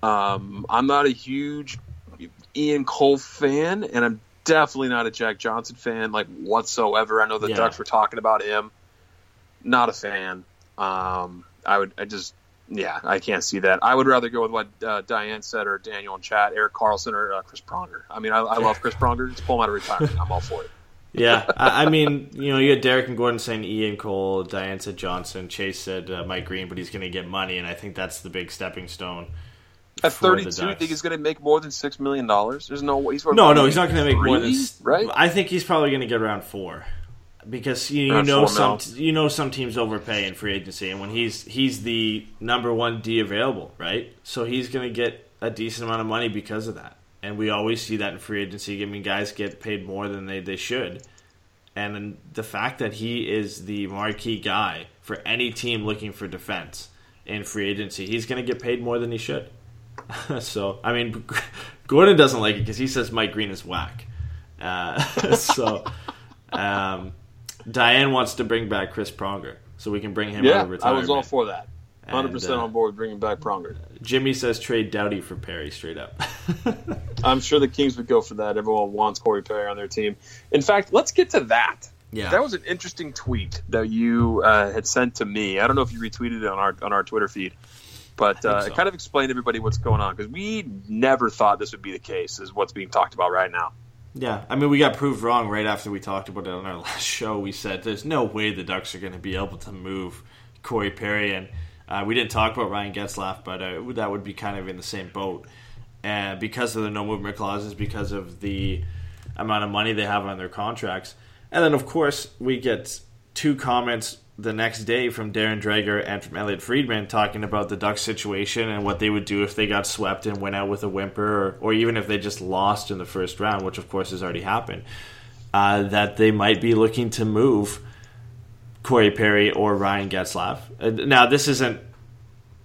Um, I'm not a huge Ian Cole fan, and I'm definitely not a Jack Johnson fan, like whatsoever. I know the
Yeah.
Ducks were talking about him. Not a fan. Um, I would, I just, yeah, I can't see that. I would rather go with what uh, Diane said or Daniel in chat, Erik Karlsson or uh, Chris Pronger. I mean, I, I love Chris Pronger. Just pull him out of retirement. I'm all for it.
Yeah, I, I mean, you know, you had Derek and Gordon saying Ian Cole, Diane said Johnson, Chase said uh, Mike Green, but he's going to get money, and I think that's the big stepping stone.
At 32, you think he's going to make more than six million dollars? There's no way. He's
No, no, he's not going to make more than
right.
I think he's probably going to get around four, because you, you know some
mil.
you know some teams overpay in free agency, and when he's he's the number one D available, right? So he's going to get a decent amount of money because of that, and we always see that in free agency. I mean, guys get paid more than they they should, and then the fact that he is the marquee guy for any team looking for defense in free agency, he's going to get paid more than he should. so, I mean, Gordon doesn't like it because he says Mike Green is whack. Uh, so, um, Diane wants to bring back Chris Pronger so we can bring him out
Yeah,
of
I was all for that. 100
And,
percent
uh,
on board with bringing back Pronger.
Jimmy says trade Doughty for Perry straight up.
I'm sure the Kings would go for that. Everyone wants Corey Perry on their team. In fact, let's get to that.
yeah,
That was an interesting tweet that you uh, had sent to me. I don't know if you retweeted it on our on our Twitter feed, but uh,
so.
it kind of explained to everybody what's going on because we never thought this would be the case. Is what's being talked about right now.
Yeah, I mean, we got proved wrong right after we talked about it on our last show. We said there's no way the Ducks are going to be able to move Corey Perry, and uh, we didn't talk about Ryan Getzlaf, but uh, that would be kind of in the same boat. And because of the no movement clauses, because of the amount of money they have on their contracts, and then of course we get two comments the next day from Darren Dreger and from Elliotte Friedman talking about the Ducks situation and what they would do if they got swept and went out with a whimper, or, or even if they just lost in the first round, which of course has already happened. Uh, that they might be looking to move Corey Perry or Ryan Getzlaf. Uh, now, this isn't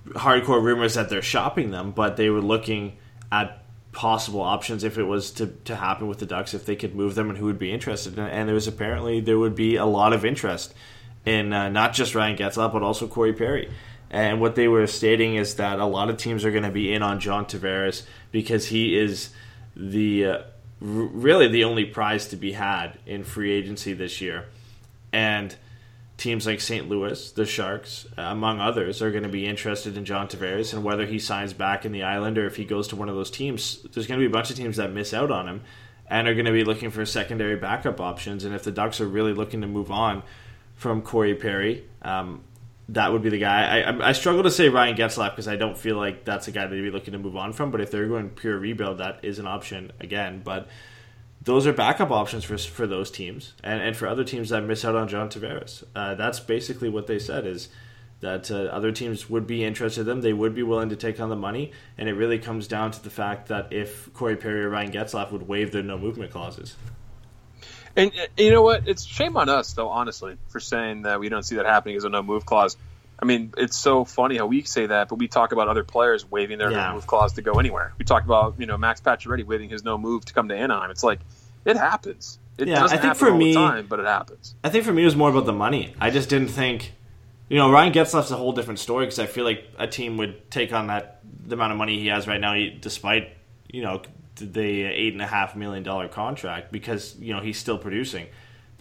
hardcore rumors that they're shopping them, but they were looking at possible options if it was to, to happen with the Ducks, if they could move them and who would be interested. And, and there was apparently there would be a lot of interest in uh, not just Ryan Getzlaf, but also Corey Perry. And what they were stating is that a lot of teams are going to be in on John Tavares because he is the uh, r- really the only prize to be had in free agency this year. And teams like St. Louis, the Sharks, uh, among others, are going to be interested in John Tavares and whether he signs back in the island or if he goes to one of those teams. There's going to be a bunch of teams that miss out on him and are going to be looking for secondary backup options. And if the Ducks are really looking to move on from Corey Perry, um, that would be the guy. I, I, struggle to say Ryan Getzlaf because I don't feel like that's a guy they'd be looking to move on from. But if they're going pure rebuild, that is an option again. But those are backup options for for those teams and, and for other teams that miss out on John Tavares. Uh, that's basically what they said is that uh, other teams would be interested in them. They would be willing to take on the money, and it really comes down to the fact that if Corey Perry or Ryan Getzlaf would waive their no movement clauses.
And uh, you know what? It's shame on us, though, honestly, for saying that we don't see that happening as a no move clause. I mean, it's so funny how we say that, but we talk about other players waving their
Yeah.
no move clause to go anywhere. We talk about you know Max Pacioretty waiving his no move to come to Anaheim. It's like it happens. It
Yeah,
doesn't
I think
happen
for
all
me-
the time, but it happens.
I think for me it was more about the money. I just didn't think, you know, Ryan Getzlaf's a whole different story because I feel like a team would take on that the amount of money he has right now, despite you know the eight and a half million dollar contract because you know he's still producing.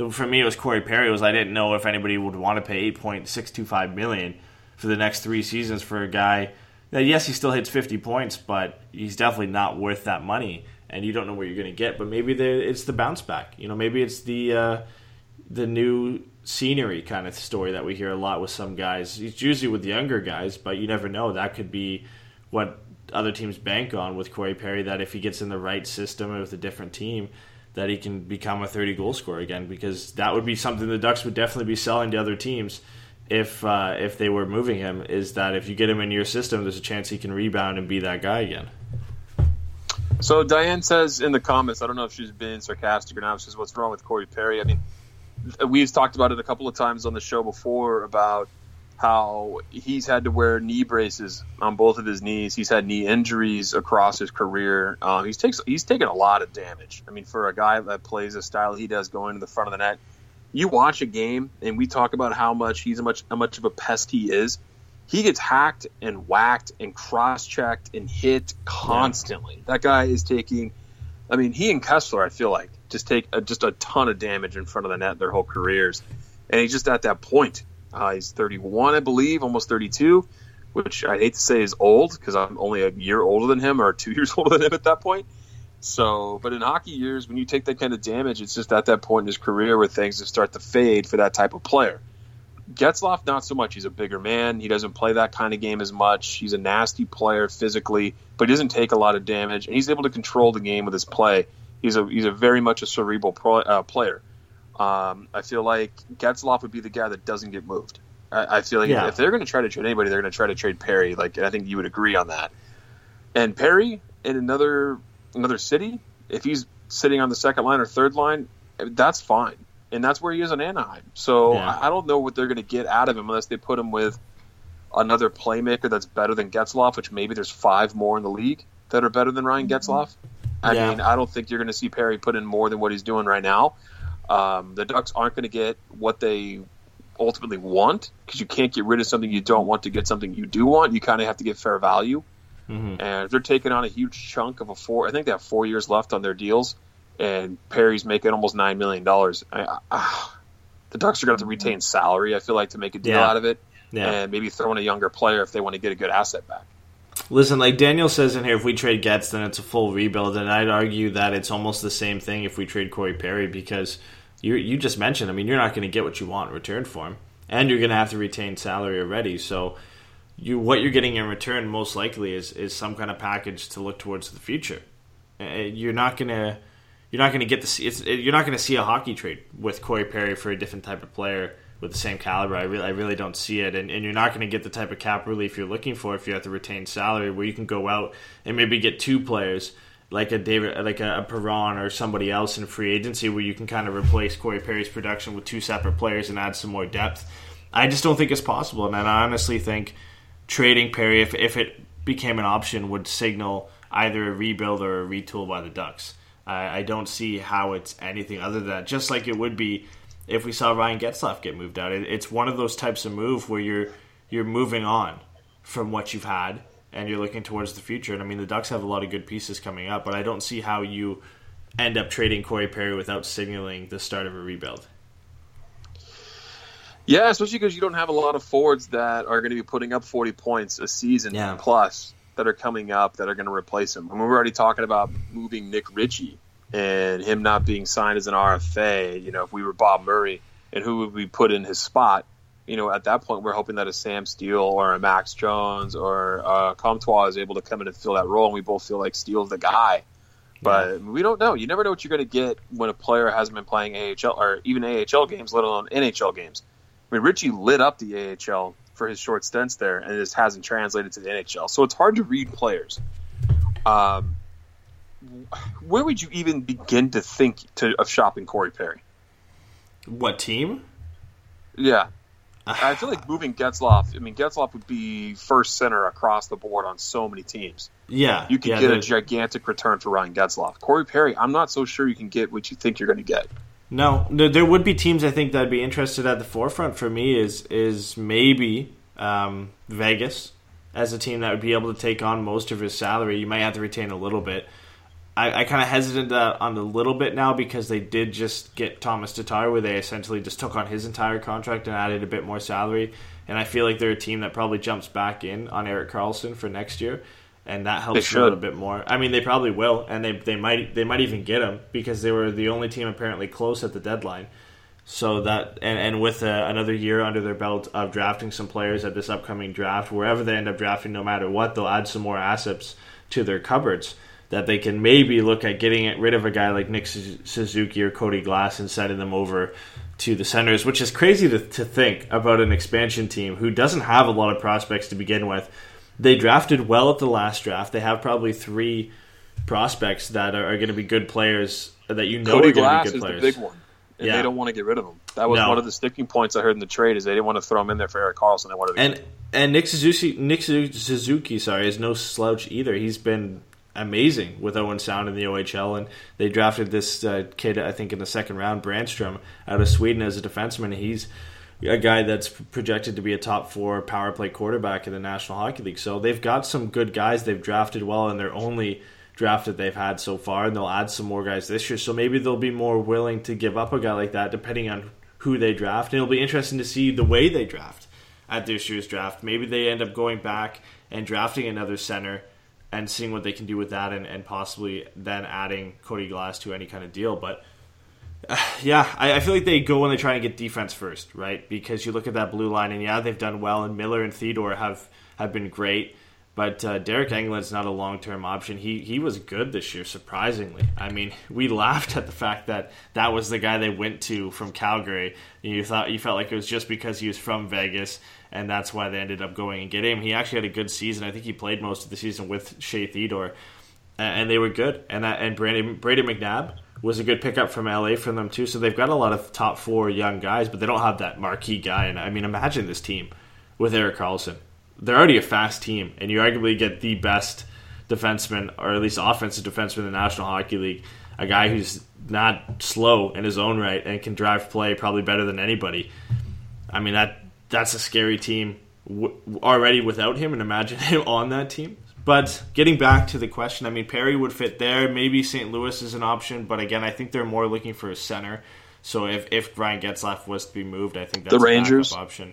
The, for me, it was Corey Perry. Was I didn't know if anybody would want to pay eight point six two five million for the next three seasons for a guy that yes he still hits fifty points, but he's definitely not worth that money. And you don't know what you're going to get, but maybe it's the bounce back. You know, maybe it's the uh, the new scenery kind of story that we hear a lot with some guys. It's usually with the younger guys, but you never know. That could be what other teams bank on with Corey Perry. That if he gets in the right system with a different team, that he can become a 30 goal scorer again. Because that would be something the Ducks would definitely be selling to other teams if uh, if they were moving him. Is that if you get him in your system, there's a chance he can rebound and be that guy again.
So Diane says in the comments, I don't know if she's being sarcastic or not. She says, "What's wrong with Corey Perry?" I mean, we've talked about it a couple of times on the show before about how he's had to wear knee braces on both of his knees. He's had knee injuries across his career. Um, he's takes he's taken a lot of damage. I mean, for a guy that plays the style he does, going to the front of the net, you watch a game and we talk about how much he's a much how much of a pest he is. He gets hacked and whacked and cross checked and hit constantly. Yeah. That guy is taking. I mean, he and Kesler, I feel like, just take a, just a ton of damage in front of the net their whole careers, and he's just at that point. Uh, he's 31, I believe, almost 32, which I hate to say is old because I'm only a year older than him or two years older than him at that point. So, but in hockey years, when you take that kind of damage, it's just at that point in his career where things just start to fade for that type of player. Getzlaf, not so much. He's a bigger man. He doesn't play that kind of game as much. He's a nasty player physically, but he doesn't take a lot of damage, and he's able to control the game with his play. He's a he's a very much a cerebral pro, uh, player. Um, I feel like Getzlaf would be the guy that doesn't get moved. I, I feel like yeah. if they're going to try to trade anybody, they're going to try to trade Perry. Like and I think you would agree on that. And Perry in another another city, if he's sitting on the second line or third line, that's fine. And that's where he is in Anaheim. So yeah. I, I don't know what they're going to get out of him unless they put him with another playmaker that's better than Getzlaf, which maybe there's five more in the league that are better than Ryan Getzlaf. I yeah. mean, I don't think you're going to see Perry put in more than what he's doing right now. Um, the Ducks aren't going to get what they ultimately want because you can't get rid of something you don't want to get something you do want. You kind of have to get fair value. Mm-hmm. And they're taking on a huge chunk of a four. I think they have four years left on their deals, and Perry's making almost nine million dollars. the Ducks are going to have to retain salary. I feel like to make a deal yeah. out of it, yeah. and maybe throw in a younger player if they want to get a good asset back.
Listen, like Daniel says in here, if we trade Getz, then it's a full rebuild, and I'd argue that it's almost the same thing if we trade Corey Perry because you you just mentioned. I mean, you're not going to get what you want in return for him, and you're going to have to retain salary already. So you what you're getting in return most likely is is some kind of package to look towards the future. Uh, you're not gonna you're not gonna get the it's, you're not gonna see a hockey trade with Corey Perry for a different type of player with the same caliber. I really I really don't see it, and, and you're not gonna get the type of cap relief you're looking for if you have to retain salary, where you can go out and maybe get two players like a David, like a, a Perron or somebody else in free agency, where you can kind of replace Corey Perry's production with two separate players and add some more depth. I just don't think it's possible, and I honestly think trading Perry, if, if it became an option, would signal either a rebuild or a retool by the Ducks. I, I don't see how it's anything other than that. Just like it would be if we saw Ryan Getzlaf get moved out. It, it's one of those types of move where you're you're moving on from what you've had and you're looking towards the future. And I mean, the Ducks have a lot of good pieces coming up, but I don't see how you end up trading Corey Perry without signaling the start of a rebuild.
Yeah, especially because you don't have a lot of forwards that are going to be putting up 40 points a season yeah. plus that are coming up that are going to replace him. I mean, we're already talking about moving Nick Ritchie and him not being signed as an RFA. You know, if we were Bob Murray and who would we put in his spot? You know, at that point, we're hoping that a Sam Steele or a Max Jones or uh, Comtois is able to come in and fill that role, and we both feel like Steele's the guy. But we don't know. You never know what you're going to get when a player hasn't been playing AHL or even AHL games, let alone NHL games. I mean, Ritchie lit up the AHL for his short stints there, and it just hasn't translated to the NHL. So it's hard to read players. Um, where would you even begin to think to, of shopping Corey Perry?
What team?
Yeah, I feel like moving Getzlaf. I mean, Getzlaf would be first center across the board on so many teams.
Yeah,
you could
yeah,
get a gigantic return for Ryan Getzlaf. Corey Perry, I'm not so sure you can get what you think you're going to get.
No, there would be teams I think that'd be interested at the forefront for me. Is is maybe um, Vegas as a team that would be able to take on most of his salary. You might have to retain a little bit. I, I kind of hesitant on a little bit now because they did just get Tomas Tatar, where they essentially just took on his entire contract and added a bit more salary. And I feel like they're a team that probably jumps back in on Erik Karlsson for next year and that helps a little bit more. I mean, they probably will, and they they might they might even get him because they were the only team apparently close at the deadline. So that and and with uh, another year under their belt of drafting some players at this upcoming draft, wherever they end up drafting, no matter what, they'll add some more assets to their cupboards that they can maybe look at getting rid of a guy like Nick Suzuki or Cody Glass and sending them over to the Senators, which is crazy to, to think about an expansion team who doesn't have a lot of prospects to begin with they drafted well at the last draft. They have probably three prospects that are, are going to be good players that you know
Cody
are going
to
be good
players. is the big one. And yeah. they don't want to get rid of him. That was no. one of the sticking points I heard in the trade is they didn't want to throw him in there for Erik Karlsson. They wanted to
and and Nick Suzuki, Nick Suzuki, sorry, is no slouch either. He's been amazing with Owen Sound in the OHL, and they drafted this uh, kid I think in the second round, Brannstrom, out of Sweden as a defenseman. He's a guy that's projected to be a top four power play quarterback in the National Hockey League. So they've got some good guys. They've drafted well, and they're only draft that they've had so far, and they'll add some more guys this year. So maybe they'll be more willing to give up a guy like that, depending on who they draft. And it'll be interesting to see the way they draft at this year's draft. Maybe they end up going back and drafting another center and seeing what they can do with that, and, and possibly then adding Cody Glass to any kind of deal. But uh, yeah, I, I, feel like they go when they try and get defense first, right? Because you look at that blue line, and yeah, they've done well, and Miller and Theodore have have been great. But uh, Deryk Engelland's not a long term option. He he was good this year, surprisingly. I mean, we laughed at the fact that that was the guy they went to from Calgary. You thought you felt like it was just because he was from Vegas, and that's why they ended up going and getting him. He actually had a good season. I think he played most of the season with Shea Theodore, and they were good. And that, and Brady Brady McNabb was a good pickup from LA from them too. So they've got a lot of top four young guys, but they don't have that marquee guy. And I mean, imagine this team with Erik Karlsson. they're already a fast team, and you arguably get the best defenseman, or at least offensive defenseman in the National Hockey League, a guy who's not slow in his own right and can drive play probably better than anybody. I mean that that's a scary team w- already without him, and imagine him on that team. But getting back to the question, I mean Perry would fit there. Maybe St. Louis is an option, but again, I think they're more looking for a center. So if if Ryan Getzlaf was to be moved, I think that's
the Rangers
option.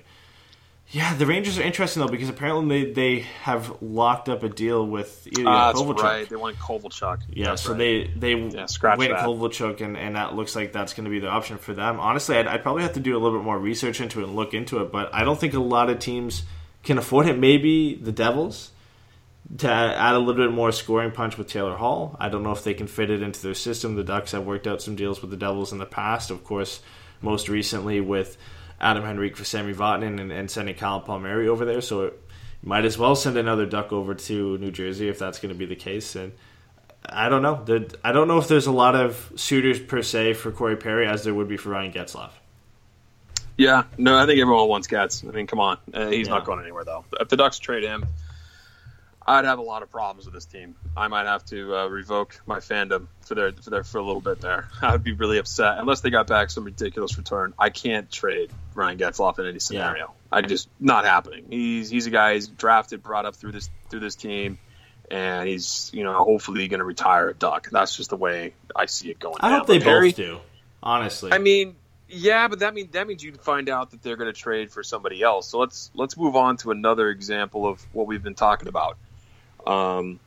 Yeah, the Rangers are interesting though because apparently they, they have locked up a deal with
uh, that's Kovalchuk. right. They want Kovalchuk.
Yeah,
that's
so
right.
they they
yeah, scratch
went
that.
Kovalchuk, and, and that looks like that's going to be the option for them. Honestly, I'd, I'd, probably have to do a little bit more research into it and look into it, but I don't think a lot of teams can afford it. Maybe the Devils to add a little bit more scoring punch with Taylor Hall. I don't know if they can fit it into their system. The Ducks have worked out some deals with the Devils in the past, of course, most recently with Adam Henrique for Sami Vatanen and, and sending Callum Palmieri over there. So it, might as well send another duck over to New Jersey if that's going to be the case. And I don't know. I don't know if there's a lot of suitors per se for Corey Perry as there would be for Ryan Getzlaf.
Yeah, no, I think everyone wants Getz. I mean, come on, uh, he's yeah. not going anywhere though. If the Ducks trade him, I'd have a lot of problems with this team. I might have to uh, revoke my fandom for their for their for a little bit there. I would be really upset unless they got back some ridiculous return. I can't trade Ryan Getzlaf in any scenario. Yeah. I just not happening. He's he's a guy he's drafted, brought up through this through this team, and he's you know hopefully going to retire a Duck. That's just the way I see it going.
I
down.
hope they Perry, both do. Honestly,
I mean, yeah, but that means that means you'd find out that they're going to trade for somebody else. So let's let's move on to another example of what we've been talking about. Um,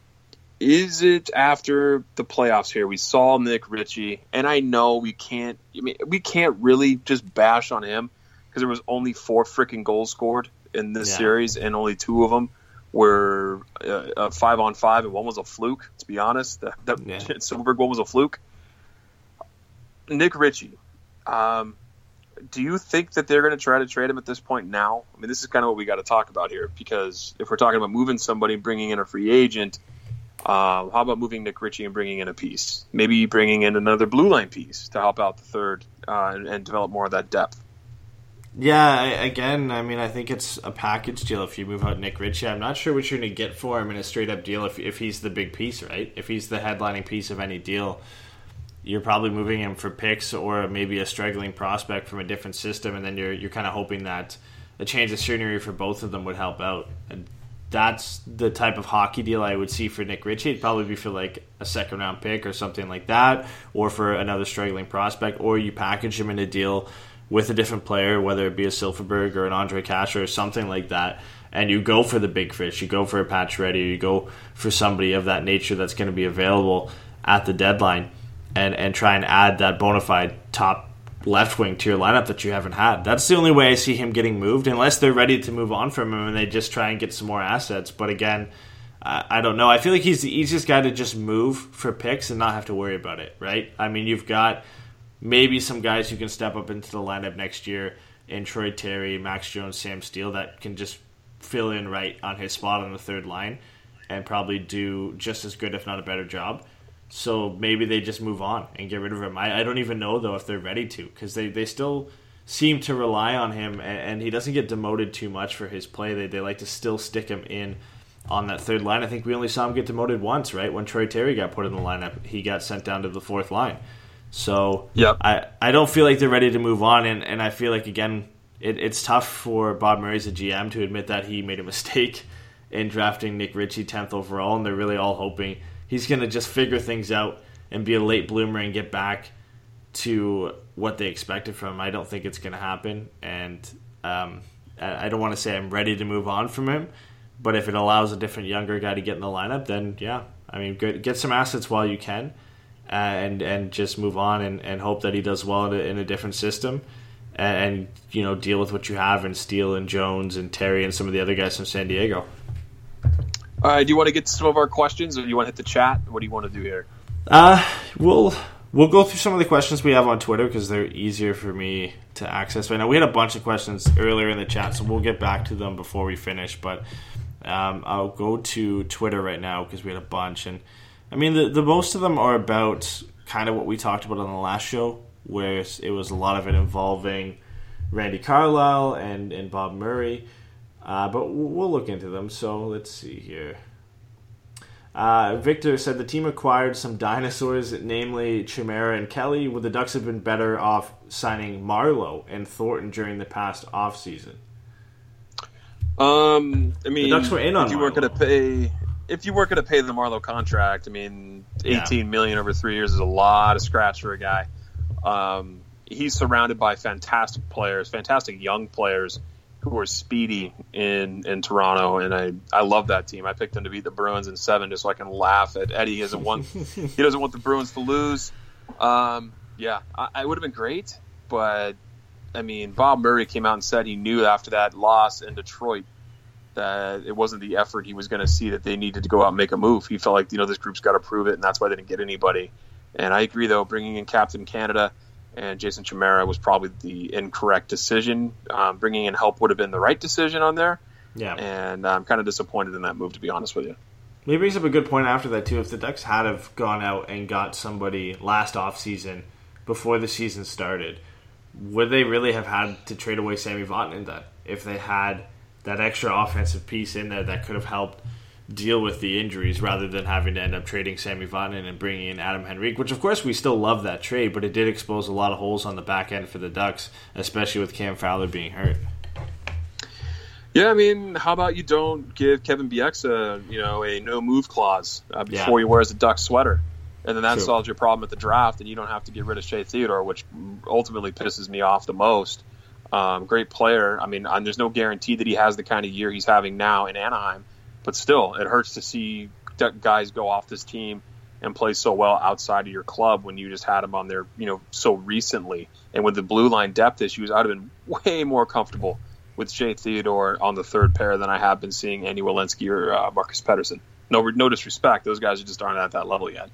is it after the playoffs here? We saw Nick Ritchie, and I know we can't. I mean, we can't really just bash on him because there was only four freaking goals scored in this yeah. series, and only two of them were uh, five on five, and one was a fluke. To be honest, that, that yeah. Silfverberg one was a fluke. Nick Ritchie, um, do you think that they're going to try to trade him at this point now? I mean, this is kind of what we got to talk about here because if we're talking about moving somebody, bringing in a free agent, uh, how about moving Nick Ritchie and bringing in a piece? Maybe bringing in another blue line piece to help out the third uh, and, and, develop more of that depth.
Yeah, I, again, I mean, I think it's a package deal if you move out Nick Ritchie. I'm not sure what you're going to get for him in a straight up deal if, if he's the big piece, right? If he's the headlining piece of any deal you're probably moving him for picks or maybe a struggling prospect from a different system, and then you're you're kind of hoping that a change of scenery for both of them would help out. And that's the type of hockey deal I would see for Nick Ritchie. It'd probably be for like a second round pick or something like that, or for another struggling prospect, or you package him in a deal with a different player, whether it be a Silfverberg or an Ondrej Kase or something like that. And you go for the big fish. You go for a Pacioretty, You go for somebody of that nature that's going to be available at the deadline and and try and add that bona fide top left wing to your lineup that you haven't had. That's the only way I see him getting moved, unless they're ready to move on from him and they just try and get some more assets. But again, I, I don't know. I feel like he's the easiest guy to just move for picks and not have to worry about it, right? I mean, you've got maybe some guys who can step up into the lineup next year in Troy Terry, Max Jones, Sam Steele that can just fill in right on his spot on the third line and probably do just as good, if not a better job. So maybe they just move on and get rid of him. I, I don't even know though if they're ready to because they, they still seem to rely on him and, and, he doesn't get demoted too much for his play. They, they like to still stick him in on that third line. I think we only saw him get demoted once, right? When Troy Terry got put in the lineup, he got sent down to the fourth line. So
Yep.
I, I don't feel like they're ready to move on, and, and I feel like again it, it's tough for Bob Murray as a GM to admit that he made a mistake in drafting Nick Ritchie tenth overall, and they're really all hoping he's going to just figure things out and be a late bloomer and get back to what they expected from him. I don't think it's going to happen, and um, I, don't want to say I'm ready to move on from him, but if it allows a different younger guy to get in the lineup, then yeah, I mean, get, get some assets while you can, uh, and and just move on and, and hope that he does well in a, in a different system, and, and you know deal with what you have and Steele and Jones and Terry and some of the other guys from San Diego.
All right, do you want to get to some of our questions, or do you want to hit the chat? What do you want to do here?
Uh, we'll we'll go through some of the questions we have on Twitter because they're easier for me to access right now. We had a bunch of questions earlier in the chat, so we'll get back to them before we finish. But um, I'll go to Twitter right now because we had a bunch, and I mean the the most of them are about kind of what we talked about on the last show, where it was a lot of it involving Randy Carlyle and and Bob Murray. Uh, but we'll look into them. So let's see here. Uh, Victor said the team acquired some dinosaurs, namely Chimera and Kelly. Would the Ducks have been better off signing Marleau and Thornton during the past offseason?
Um, I mean,
Ducks were in on
if you weren't going to pay, if you weren't going to pay the Marleau contract, I mean,
Yeah.
eighteen million over three years is a lot of scratch for a guy. Um, he's surrounded by fantastic players, fantastic young players who are speedy in in Toronto, and I I love that team. I picked them to beat the Bruins in seven, just so I can laugh at Eddie. He doesn't want he doesn't want the Bruins to lose. Um, yeah, I, I would have been great, but I mean, Bob Murray came out and said he knew after that loss in Detroit that it wasn't the effort he was going to see that they needed to go out and make a move. He felt like you know this group's got to prove it, and that's why they didn't get anybody. And I agree though, bringing in Captain Canada and Jason Chimera was probably the incorrect decision. Um, bringing in help would have been the right decision on there,
Yeah.
and I'm kind of disappointed in that move to be honest with you.
He brings up a good point after that, too. If the Ducks had have gone out and got somebody last offseason before the season started, would they really have had to trade away Sami Vatanen then? If they had that extra offensive piece in there that could have helped deal with the injuries rather than having to end up trading Sami Vatanen and bringing in Adam Henrique, which of course we still love that trade, but it did expose a lot of holes on the back end for the Ducks, especially with Cam Fowler being hurt.
Yeah, I mean, how about you don't give Kevin Bieksa, you know, a no move clause uh,
Yeah.
before he wears a duck sweater, and then that
True.
solves your problem at the draft, and you don't have to get rid of Shea Theodore, which ultimately pisses me off the most. Um, great player. I mean, and there's no guarantee that he has the kind of year he's having now in Anaheim, but still, it hurts to see guys go off this team and play so well outside of your club when you just had him on there, you know, so recently. And with the blue line depth issues, I'd have been way more comfortable with Shea Theodore on the third pair than I have been seeing Andy Welinski or uh, Marcus Pettersson. No, no disrespect; those guys just aren't at that level yet.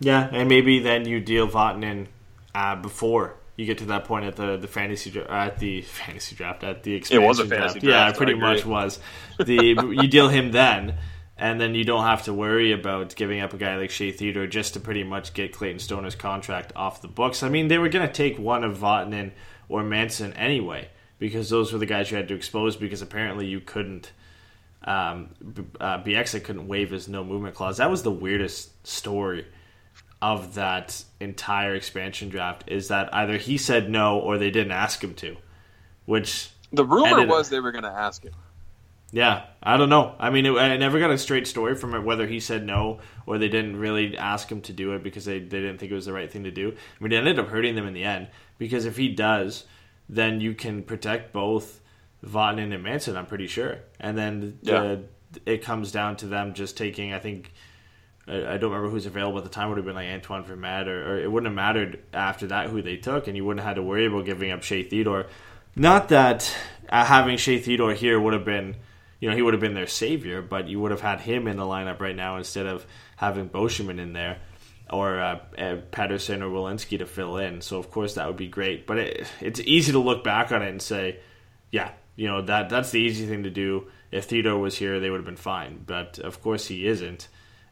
Yeah, and maybe then you deal Vatanen uh, before you get to that point at the the fantasy dra- at the fantasy draft at the expansion it
was a fantasy
draft. Yeah,
draft,
it pretty much was. The you deal him then, and then you don't have to worry about giving up a guy like Shea Theodore just to pretty much get Clayton Stoner's contract off the books. I mean, they were going to take one of Vatanen or Manson anyway because those were the guys you had to expose because apparently you couldn't um, uh, Bieksa couldn't waive his no movement clause. That was the weirdest story of that entire expansion draft. Is that either he said no or they didn't ask him to, which
The rumor
Ended-
was they were going to ask him.
yeah, I don't know. I mean, it, I never got a straight story from it whether he said no or they didn't really ask him to do it because they, they didn't think it was the right thing to do. I mean, it ended up hurting them in the end because if he does, then you can protect both Vatanen and Manson, I'm pretty sure. And then
Yeah.
it comes down to them just taking, I think, I don't remember who's available at the time. It would have been like Antoine Vermette, or, or it wouldn't have mattered after that who they took, and you wouldn't have had to worry about giving up Shea Theodore. Not that uh, having Shea Theodore here would have been, you know, he would have been their savior, but you would have had him in the lineup right now instead of having Beauchemin in there or uh, Pettersson or Welinski to fill in. So of course that would be great, but it, it's easy to look back on it and say, yeah, you know that that's the easy thing to do. If Theodore was here, they would have been fine, but of course he isn't,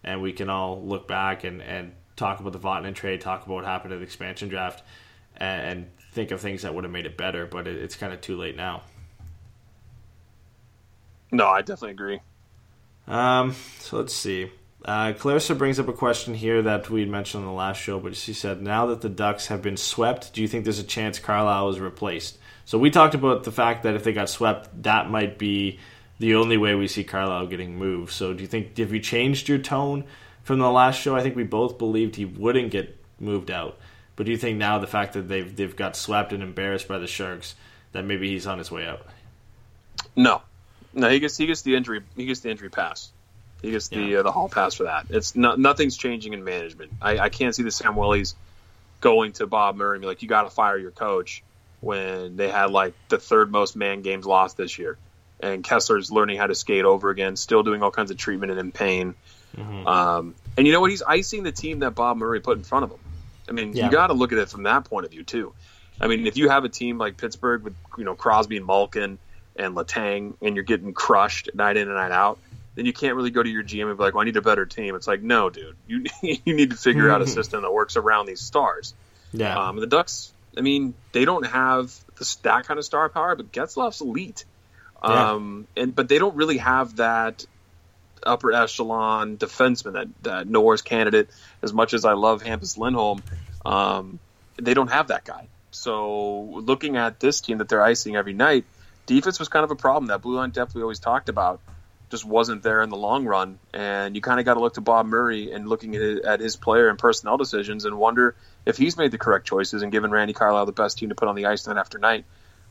and we can all look back and, and talk about the Vatanen trade, talk about what happened at the expansion draft, and, and think of things that would have made it better. But it, it's kind of too late now.
No, I definitely agree.
Um, so let's see. Uh, Clarissa brings up a question here that we mentioned on the last show, but she said, now that the Ducks have been swept, do you think there's a chance Carlyle is replaced? So we talked about the fact that if they got swept, that might be the only way we see Carlyle getting moved. So do you think, have you changed your tone from the last show? I think we both believed he wouldn't get moved out. But do you think now the fact that they've they've got swept and embarrassed by the Sharks that maybe he's on his way out?
No, no, he gets he gets the injury he gets the injury pass. He gets the
Yeah.
uh, the hall pass for that. It's not nothing's changing in management. I, I can't see the Samuelis going to Bob Murray and be like, "You got to fire your coach." When they had like the third most man games lost this year, and Kesler's learning how to skate over again, still doing all kinds of treatment and in pain. Um, and you know what? He's icing the team that Bob Murray put in front of him. I mean,
Yeah.
you got to look at it from that point of view too. I mean, if you have a team like Pittsburgh with you know Crosby and Malkin and Letang, and you're getting crushed night in and night out, then you can't really go to your GM and be like, "Well, I need a better team." It's like, no, dude, you you need to figure out a system that works around these stars.
Yeah.
Um, the Ducks, I mean, they don't have this, that kind of star power, but Getzlaf's elite.
Yeah.
Um, and but they don't really have that upper echelon defenseman that that Norris candidate. As much as I love Hampus Lindholm, um, they don't have that guy. So looking at this team that they're icing every night, defense was kind of a problem. That blue line depth we always talked about just wasn't there in the long run. And you kind of got to look to Bob Murray and looking at his, player and personnel decisions and wonder if he's made the correct choices and given Randy Carlyle the best team to put on the ice night after night.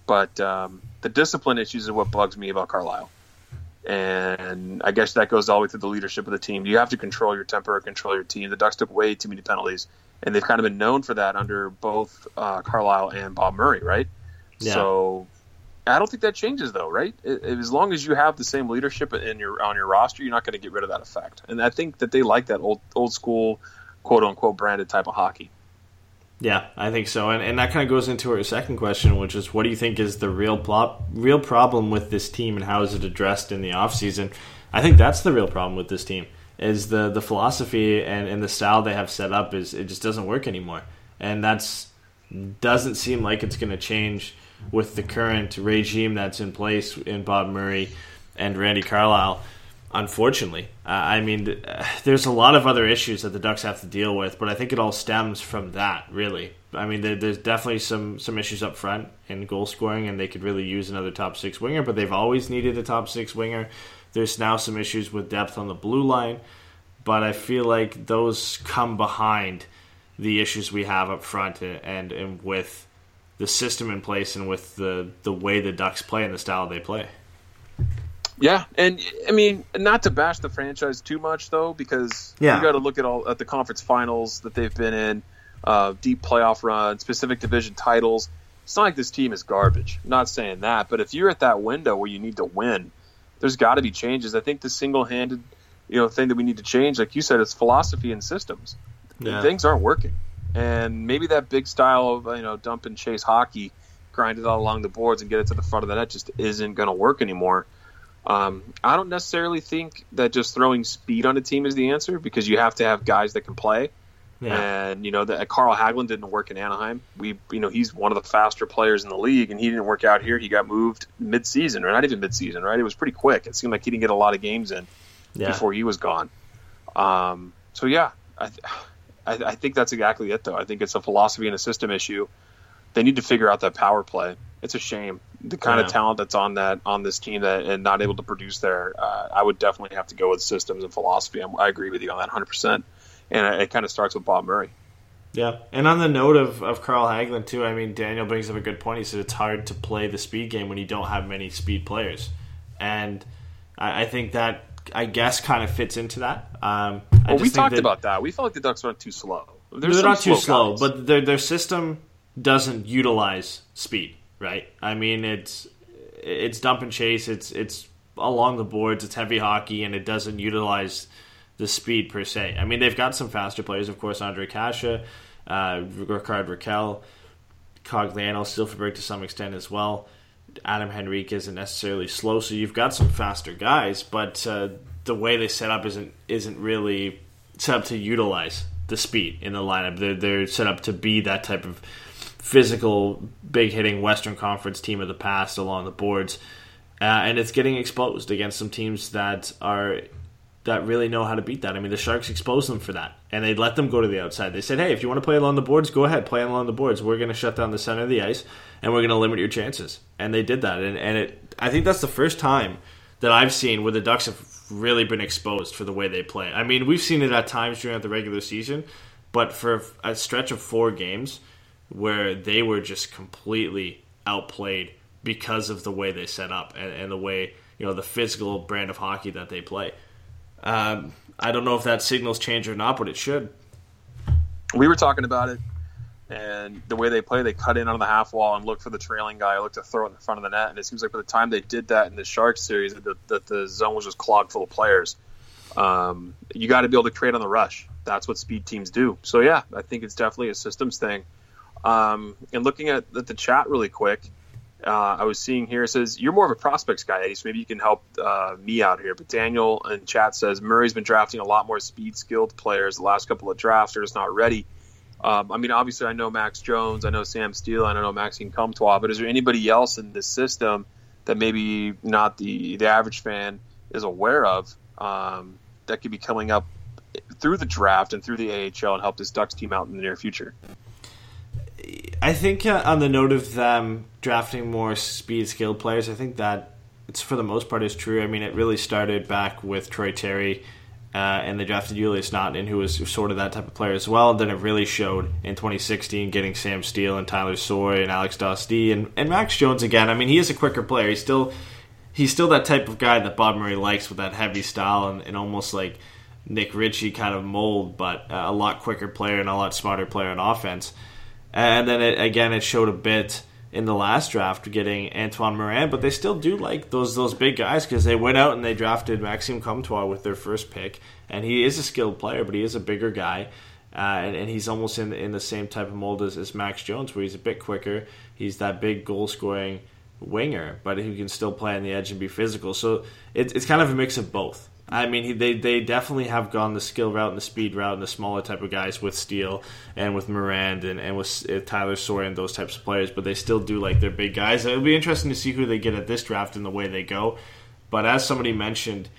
But um, the discipline issues is what bugs me about Carlyle. And I guess that goes all the way through the leadership of the team. You have to control your temper, control your team. The Ducks took way too many penalties, and they've kind of been known for that under both uh, Carlyle and Bob Murray, right?
Yeah.
So I don't think that changes, though, right? As long as you have the same leadership in your on your roster, you're not going to get rid of that effect. And I think that they like that old old school, quote unquote, branded type of hockey.
Yeah, I think so, and and that kind of goes into our second question, which is, what do you think is the real plot, real problem with this team, and how is it addressed in the offseason? I think that's the real problem with this team is the the philosophy and, and the style they have set up is it just doesn't work anymore, and that's doesn't seem like it's going to change with the current regime that's in place in Bob Murray and Randy Carlyle. Unfortunately, uh, I mean, uh, there's a lot of other issues that the Ducks have to deal with, but I think it all stems from that. Really, I mean, there, there's definitely some some issues up front in goal scoring, and they could really use another top six winger. But they've always needed a top six winger. There's now some issues with depth on the blue line, but I feel like those come behind the issues we have up front and, and, and with the system in place and with the, the way the Ducks play and the style they play.
Yeah, and I mean, not to bash the franchise too much though, because
Yeah.
you got to look at all at the conference finals that they've been in, uh, deep playoff run, specific division titles. It's not like this team is garbage. I'm not saying that, but if you're at that window where you need to win, there's got to be changes. I think the single-handed, you know, thing that we need to change, like you said, is philosophy and systems.
Yeah.
Things aren't working, and maybe that big style of you know dump and chase hockey, grind it all along the boards and get it to the front of the net just isn't going to work anymore. Um, I don't necessarily think that just throwing speed on a team is the answer because you have to have guys that can play.
Yeah.
And you know that Carl Hagelin didn't work in Anaheim. We, you know, he's one of the faster players in the league, and he didn't work out here. He got moved mid-season, or not even mid-season, right? It was pretty quick. It seemed like he didn't get a lot of games in
Yeah.
before he was gone. Um, so yeah, I, I, I think that's exactly it. Though I think it's a philosophy and a system issue. They need to figure out that power play. It's a shame the kind
Yeah.
of talent that's on that on this team that and not able to produce there. Uh, I would definitely have to go with systems and philosophy. I'm, I agree with you on that 100. percent And it, it kind of starts with Bob Murray.
Yeah, and on the note of, of Carl Hagelin too, I mean Daniel brings up a good point. He said it's hard to play the speed game when you don't have many speed players, and I, I think that I guess kind of fits into that. Um, I
Well, we talked
that
about that. We felt like the Ducks weren't too slow. There's
they're not too slow,
guys.
but their their system doesn't utilize speed. Right? I mean it's it's dump and chase. It's it's along the boards. It's heavy hockey, and it doesn't utilize the speed per se. I mean they've got some faster players, of course, Ondrej Kase, uh, Rickard Rakell, Cogliano, Silfverberg to some extent as well. Adam Henrique isn't necessarily slow, so you've got some faster guys, but uh, the way they set up isn't isn't really set up to utilize the speed in the lineup. They're, they're set up to be that type of physical, big hitting Western Conference team of the past along the boards, uh, and it's getting exposed against some teams that are that really know how to beat that. I mean, the Sharks exposed them for that, and they let them go to the outside. They said, "Hey, if you want to play along the boards, go ahead, play along the boards. We're going to shut down the center of the ice, and we're going to limit your chances." And they did that, and and it. I think that's the first time that I've seen where the Ducks have really been exposed for the way they play. I mean, we've seen it at times during the regular season, but for a stretch of four games where they were just completely outplayed because of the way they set up and, and the way you know the physical brand of hockey that they play. Um, I don't know if that signals change or not, but it should.
We were talking about it, and the way they play, they cut in on the half wall and look for the trailing guy, look to throw it in the front of the net. And it seems like by the time they did that in the Sharks series, that the, the zone was just clogged full of players. Um, you got to be able to create on the rush. That's what speed teams do. So yeah, I think it's definitely a systems thing. Um, and looking at, the chat really quick, uh, I was seeing here it says you're more of a prospects guy, Eddie. So maybe you can help uh, me out here. But Daniel in chat says Murray's been drafting a lot more speed skilled players. The last couple of drafts are just not ready. Um, I mean, obviously, I know Max Jones, I know Sam Steele, I don't know Maxime Comtois, but is there anybody else in this system that maybe not the the average fan is aware of um, that could be coming up through the draft and through the AHL and help this Ducks team out in the near future?
I think uh, on the note of them drafting more speed skilled players, I think that it's for the most part is true. I mean, it really started back with Troy Terry, uh, and they drafted Julius Nattinen, who was sort of that type of player as well. And then it really showed in 2016, getting Sam Steele and Tyler Soy and Alex Dostie and, and Max Jones again. I mean, he is a quicker player. He's still he's still that type of guy that Bob Murray likes with that heavy style and, and almost like Nick Ritchie kind of mold, but uh, a lot quicker player and a lot smarter player on offense. And then it, again, it showed a bit in the last draft getting Antoine Morand, but they still do like those those big guys because they went out and they drafted Maxime Comtois with their first pick, and he is a skilled player, but he is a bigger guy. Uh, and, and, he's almost in in the same type of mold as, as Max Jones, where he's a bit quicker. He's that big goal scoring winger, but he can still play on the edge and be physical. So it, it's kind of a mix of both. I mean, he, they they definitely have gone the skill route and the speed route and the smaller type of guys with Steele and with Morand and, and with uh, Tyler Sawyer and those types of players, but they still do like their big guys. It'll be interesting to see who they get at this draft and the way they go. But as somebody mentioned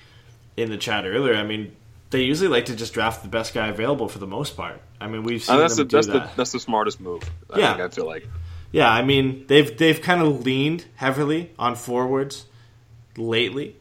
in the chat earlier, I mean, they usually like to just draft the best guy available for the most part. I mean, we've seen
that's
them
the,
do
that's
that.
The, that's the smartest move. I
Yeah.
think, I feel like.
Yeah, I mean they've they've kind of leaned heavily on forwards lately.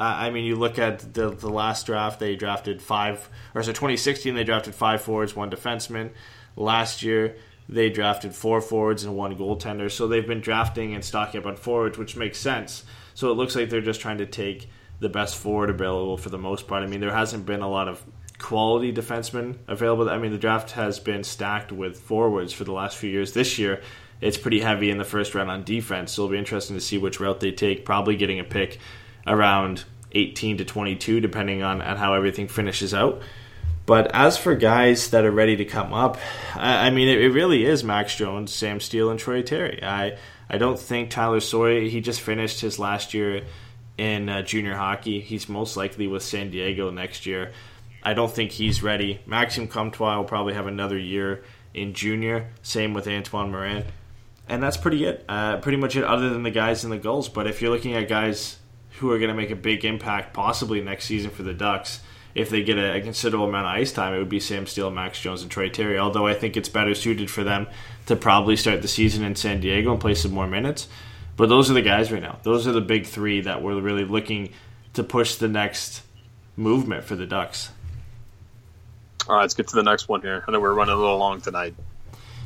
Uh, I mean, you look at the the last draft; they drafted five, or so 2016 they drafted five forwards, one defenseman. Last year they drafted four forwards and one goaltender. So they've been drafting and stocking up on forwards, which makes sense. So it looks like they're just trying to take the best forward available for the most part. I mean, there hasn't been a lot of quality defensemen available. I mean, the draft has been stacked with forwards for the last few years. This year, it's pretty heavy in the first round on defense. So it'll be interesting to see which route they take. Probably getting a pick around 18 to 22, depending on, on how everything finishes out. But as for guys that are ready to come up, I, I mean, it, it really is Max Jones, Sam Steele, and Troy Terry. I I don't think Tyler Soy. He just finished his last year in uh, junior hockey. He's most likely with San Diego next year. I don't think he's ready. Maxime Comtois will probably have another year in junior. Same with Antoine Morand. And that's pretty it. Uh, pretty much it, other than the guys in the goals. But if you're looking at guys who are going to make a big impact possibly next season for the Ducks, if they get a, a considerable amount of ice time, it would be Sam Steele, Max Jones, and Troy Terry. Although I think it's better suited for them to probably start the season in San Diego and play some more minutes. But those are the guys right now. Those are the big three that we're really looking to push the next movement for the Ducks.
All right, let's get to the next one here. I know we're running a little long tonight.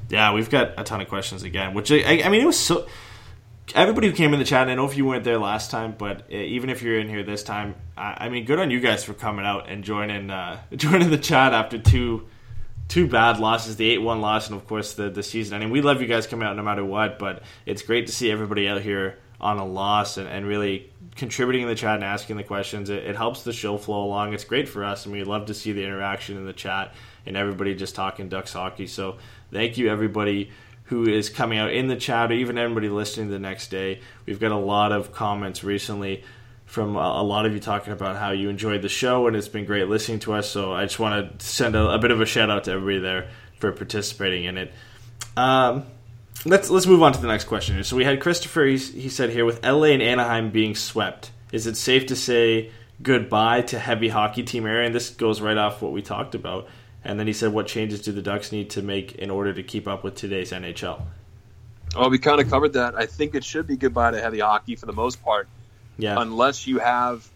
Yeah, we've got a ton of questions again, which I, I mean, it was so. Everybody who came in the chat, I know if you weren't there last time, but uh, even if you're in here this time, I, I mean, good on you guys for coming out and joining uh, joining the chat after two two bad losses, the eight one loss, and of course the the season. I mean, we love you guys coming out no matter what, but it's great to see everybody out here on a loss and, and really contributing in the chat and asking the questions. It, it helps the show flow along. It's great for us, and we love to see the interaction in the chat and everybody just talking Ducks hockey. So thank you everybody who is coming out in the chat, or even everybody listening the next day. We've got a lot of comments recently from a, lot of you talking about how you enjoyed the show and it's been great listening to us. So I just want to send a, a bit of a shout out to everybody there for participating in it. Um, let's let's move on to the next question. So we had Christopher. He, he said here with LA and Anaheim being swept, is it safe to say goodbye to heavy hockey team era, and this goes right off what we talked about. And then he said, "What changes do the Ducks need to make in order to keep up with today's NHL?"
Oh, we kind of covered that. I think it should be goodbye to heavy hockey for the most part,
Yeah,
unless you have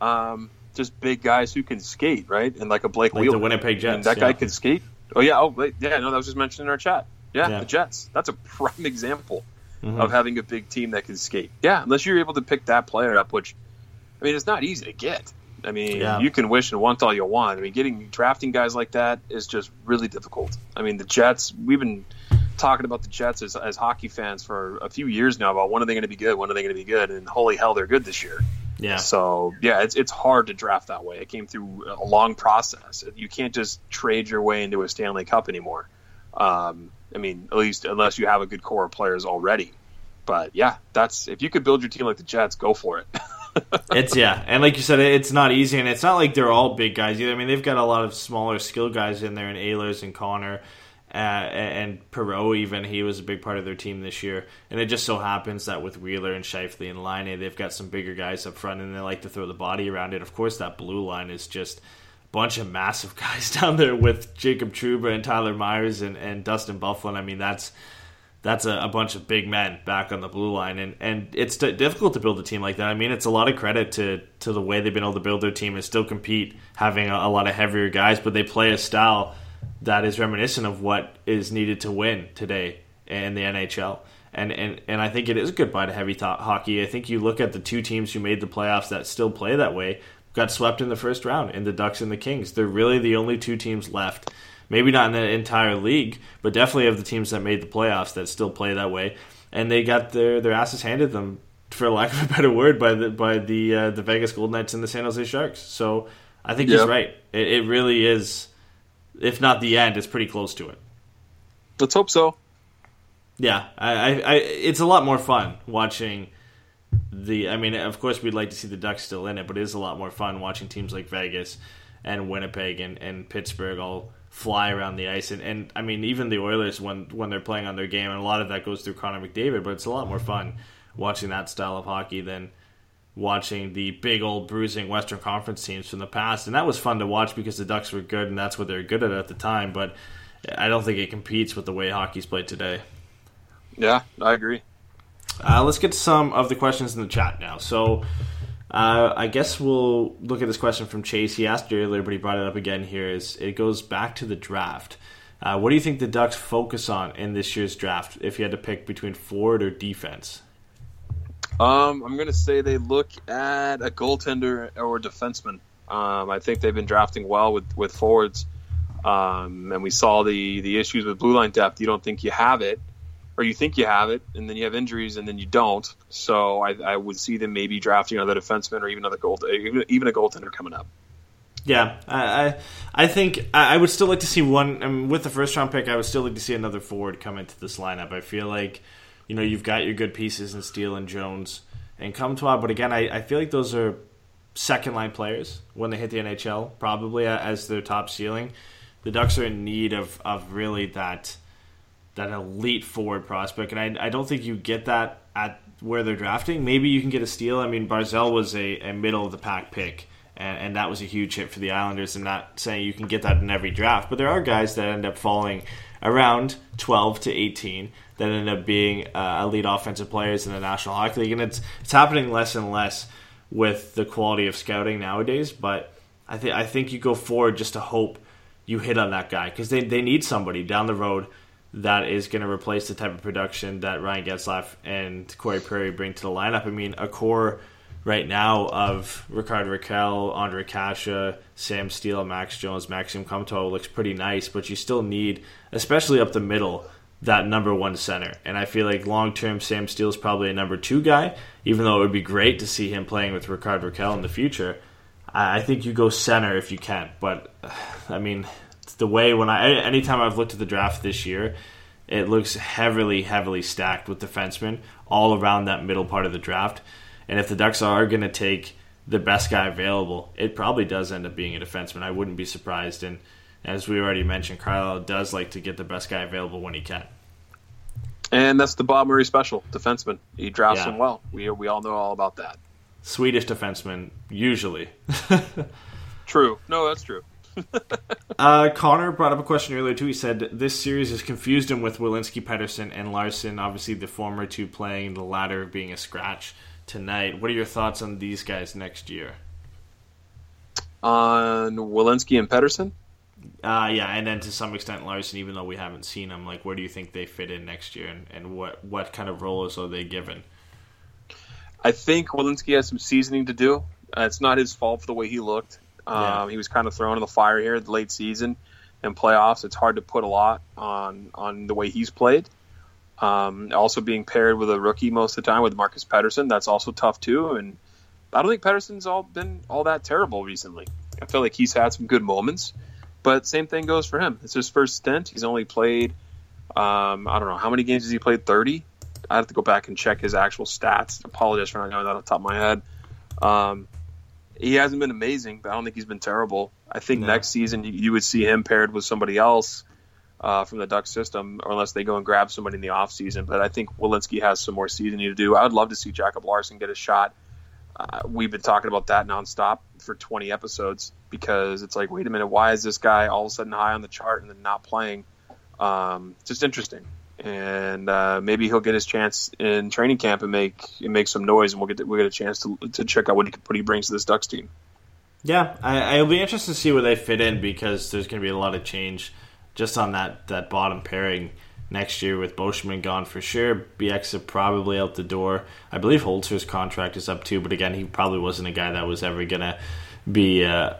um, just big guys who can skate, right? And like a Blake
like
Wheeler.
the Winnipeg Jets.
And that
yeah.
guy can skate. Oh yeah. Oh wait, yeah. No, that was just mentioned in our chat. Yeah,
Yeah.
the Jets. That's a prime example
Mhm.
of having a big team that can skate. Yeah, unless you're able to pick that player up, which I mean, it's not easy to get. I mean,
Yeah.
you can wish and want all you want. I mean, getting drafting guys like that is just really difficult. I mean, the Jets. We've been talking about the Jets as, as hockey fans for a few years now about when are they going to be good? When are they going to be good? And holy hell, they're good this year.
Yeah,
So yeah, it's it's hard to draft that way. It came through a long process. You can't just trade your way into a Stanley Cup anymore. Um, I mean, at least unless you have a good core of players already. But yeah, that's if you could build your team like the Jets, go for it.
it's yeah, and like you said, it's not easy, and it's not like they're all big guys either. I mean, they've got a lot of smaller skill guys in there, and Ehlers and Connor. Uh, and Perreault, even he was a big part of their team this year, and it just so happens that with Wheeler and Scheifele and Laine, they've got some bigger guys up front, and they like to throw the body around it. Of course, that blue line is just a bunch of massive guys down there with Jacob Trouba and Tyler Myers and, and Dustin Byfuglien. I mean, that's that's a, a bunch of big men back on the blue line, and and it's d- difficult to build a team like that. I mean, it's a lot of credit to to the way they've been able to build their team and still compete, having a, a lot of heavier guys, but they play a style that is reminiscent of what is needed to win today in the NHL. And, and, and I think it is a goodbye to heavy to- hockey. I think you look at the two teams who made the playoffs that still play that way, got swept in the first round in the Ducks and the Kings. They're really the only two teams left. Maybe not in the entire league, but definitely of the teams that made the playoffs that still play that way. And they got their, their asses handed them, for lack of a better word, by the by the uh, the Vegas Golden Knights and the San Jose Sharks. So I think he's
Yep.
right. It, it really is, if not the end, it's pretty close to it.
Let's hope so.
Yeah, I, I, I, it's a lot more fun watching the. I mean, of course, we'd like to see the Ducks still in it, but it is a lot more fun watching teams like Vegas and Winnipeg and, and Pittsburgh all fly around the ice. And, and I mean, even the Oilers when when they're playing on their game, and a lot of that goes through Connor McDavid. But it's a lot more fun watching that style of hockey than watching the big old bruising Western Conference teams from the past. And that was fun to watch because the Ducks were good, and that's what they were good at at the time. But I don't think it competes with the way hockey's played today.
Yeah, I agree.
Uh, let's get some of the questions in the chat now. So, uh, I guess we'll look at this question from Chase. He asked earlier, but he brought it up again here. Is it goes back to the draft? Uh, what do you think the Ducks focus on in this year's draft? If you had to pick between forward or defense,
Um, I'm going to say they look at a goaltender or a defenseman. Um, I think they've been drafting well with, with forwards. Um, and we saw the, the issues with blue line depth. You don't think you have it, or you think you have it, and then you have injuries, and then you don't. So I, I would see them maybe drafting another defenseman or even another goal, even, even a goaltender coming up.
yeah, I I, think I, I would still like to see one. I mean, with the first round pick, I would still like to see another forward come into this lineup. I feel like you know you've got your good pieces in Steele and Jones and Comtois, but again, I, I feel like those are second line players when they hit the NHL, probably as their top ceiling. The Ducks are in need of, of really that that elite forward prospect, and I, I don't think you get that at where they're drafting. Maybe you can get a steal. I mean, Barzal was a, a middle of the pack pick, and, and that was a huge hit for the Islanders. I'm not saying you can get that in every draft, but there are guys that end up falling around 12 to 18 that end up being uh, elite offensive players in the National Hockey League, and it's it's happening less and less with the quality of scouting nowadays. But I think I think you go forward just to hope you hit on that guy because they they need somebody down the road that is going to replace the type of production that Ryan Getzlaf and Corey Perry bring to the lineup. I mean, a core right now of Rickard Rakell, Ondrej Kase, Sam Steele, Max Jones, Maxime Comtois looks pretty nice, but you still need, especially up the middle, that number one center. And I feel like long term, Sam Steele is probably a number two guy, even though it would be great to see him playing with Rickard Rakell in the future. I think you go center if you can, but I mean, the way when I anytime I've looked at the draft this year, it looks heavily, heavily stacked with defensemen all around that middle part of the draft. And if the Ducks are going to take the best guy available, it probably does end up being a defenseman. I wouldn't be surprised. And as we already mentioned, Carlyle does like to get the best guy available when he can.
And that's the Bob Murray special, defenseman. He drafts
Yeah.
them well. We we all know all about that.
Swedish defensemen usually.
True. No, that's true.
Uh, Connor brought up a question earlier too. He said this series has confused him with Welinski, Pettersson, and Larsson. Obviously, the former two playing, the latter being a scratch tonight. What are your thoughts on these guys next year?
On Welinski and Pettersson?
Uh, yeah, and then to some extent Larsson, even though we haven't seen him, Like, where do you think they fit in next year, and, and what what kind of roles are they given?
I think Welinski has some seasoning to do. Uh, it's not his fault for the way he looked. Um. He was kind of thrown in the fire here the late season and playoffs. It's hard to put a lot on on the way he's played. Um, also being paired with a rookie most of the time with Marcus Pettersson, that's also tough too. And I don't think Pettersson's all been all that terrible recently. I feel like he's had some good moments, but same thing goes for him. It's his first stint. He's only played, um, I don't know how many games has he played? Thirty. I have to go back and check his actual stats. I apologize for not knowing that off the top of my head. Um, he hasn't been amazing, but I don't think he's been terrible. I think no. next season you, you, would see him paired with somebody else uh, from the Duck system, or unless they go and grab somebody in the offseason. But I think Welinski has some more seasoning to do. I would love to see Jacob Larsson get a shot. Uh, we've been talking about that nonstop for 20 episodes because it's like, wait a minute, why is this guy all of a sudden high on the chart and then not playing? Um, just interesting and uh, maybe he'll get his chance in training camp and make and make some noise, and we'll get we'll get a chance to to check out what he what he brings to this Ducks team.
Yeah, I, will be interested to see where they fit in because there's going to be a lot of change just on that that bottom pairing next year with Beauchemin gone for sure. Bieksa is probably out the door. I believe Holzer's contract is up too, but again, he probably wasn't a guy that was ever going to be uh,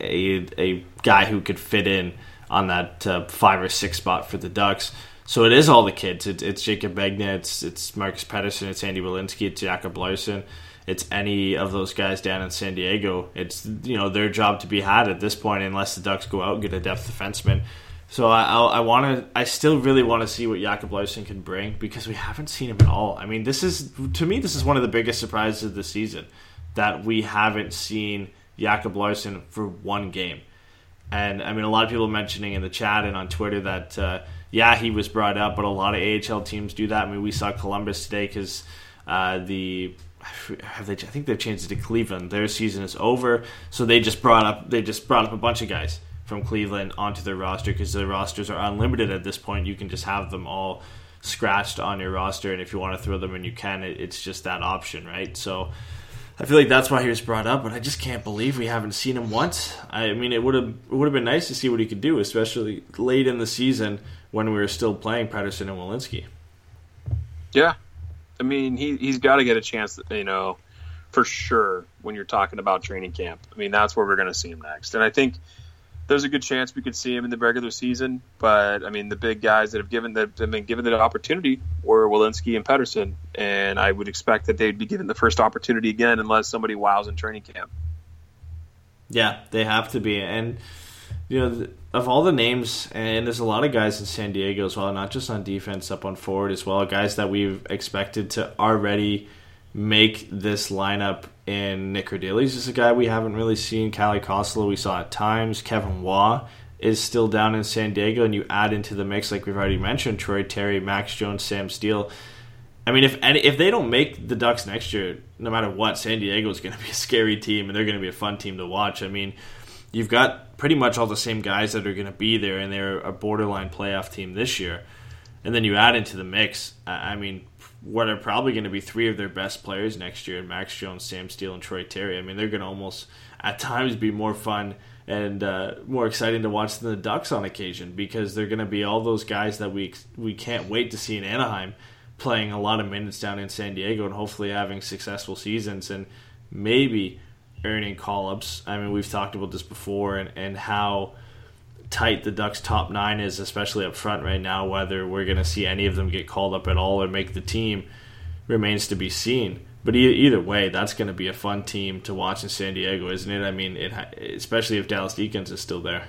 a a guy who could fit in on that uh, five or six spot for the Ducks. So it is all the kids. It's, it's Jaycob Megna, it's, it's Marcus Pettersson, it's Andy Welinski, it's Jacob Larsson. It's any of those guys down in San Diego. It's you know their job to be had at this point, unless the Ducks go out and get a depth defenseman. So I, I, I want to. I still really want to see what Jacob Larsson can bring because we haven't seen him at all. I mean, this is to me this is one of the biggest surprises of the season that we haven't seen Jacob Larsson for one game. And I mean, a lot of people mentioning in the chat and on Twitter that uh, yeah, he was brought up, but a lot of AHL teams do that. I mean, we saw Columbus today because uh, the have they, I think they've changed it to Cleveland. Their season is over, so they just brought up they just brought up a bunch of guys from Cleveland onto their roster because their rosters are unlimited at this point. You can just have them all scratched on your roster, and if you want to throw them in, you can. It, it's just that option, right? So. I feel like that's why he was brought up, but I just can't believe we haven't seen him once. I mean, it would have it would have been nice to see what he could do, especially late in the season when we were still playing Pettersson and Welinski.
Yeah, I mean he he's got to get a chance, you know, for sure when you're talking about training camp. I mean that's where we're going to see him next, and I think there's a good chance we could see him in the regular season. But I mean the big guys that have given that have been given the opportunity were Welinski and Pettersson, and I would expect that they'd be given the first opportunity again unless somebody wows in training camp.
Yeah, they have to be, and you know of all the names, and there's a lot of guys in San Diego as well, not just on defense, up on forward as well, guys that we've expected to already make this lineup. in Nic Kerdiles is a guy we haven't really seen. Kalle Kossila we saw at times. Kevin Waugh is still down in San Diego, and you add into the mix, like we've already mentioned, Troy Terry, Max Jones, Sam Steele. I mean, if any, if they don't make the Ducks next year, no matter what, San Diego is going to be a scary team, and they're going to be a fun team to watch. I mean, you've got pretty much all the same guys that are going to be there, and they're a borderline playoff team this year. And then you add into the mix, I mean, what are probably going to be three of their best players next year Max Jones, Sam Steele, and Troy Terry. I mean, they're going to almost, at times, be more fun and uh, more exciting to watch than the Ducks on occasion because they're going to be all those guys that we, we can't wait to see in Anaheim playing a lot of minutes down in San Diego and hopefully having successful seasons and maybe earning call ups. I mean, we've talked about this before and, and how tight the Ducks' top nine is, especially up front right now. Whether we're going to see any of them get called up at all or make the team remains to be seen. But either way, that's going to be a fun team to watch in San Diego, isn't it? I mean, it especially if Dallas Eakins is still there.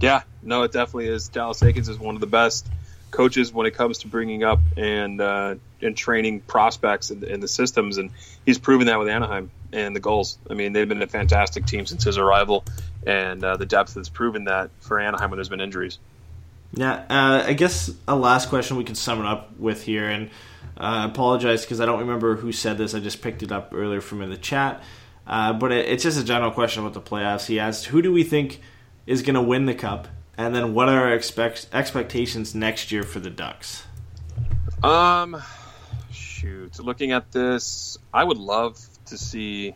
Yeah, no, it definitely is. Dallas Eakins is one of the best coaches when it comes to bringing up and uh, and training prospects in, the systems, and he's proven that with Anaheim and the Gulls. I mean, they've been a fantastic team since his arrival, and uh, the depth has proven that for Anaheim when there's been injuries.
Yeah, uh, I guess a last question we can sum it up with here, and I uh, apologize because I don't remember who said this. I just picked it up earlier from in the chat, uh, but it, it's just a general question about the playoffs. He asked, "Who do we think is going to win the cup?" And then, what are our expect- expectations next year for the Ducks?
Um, shoot, looking at this, I would love to see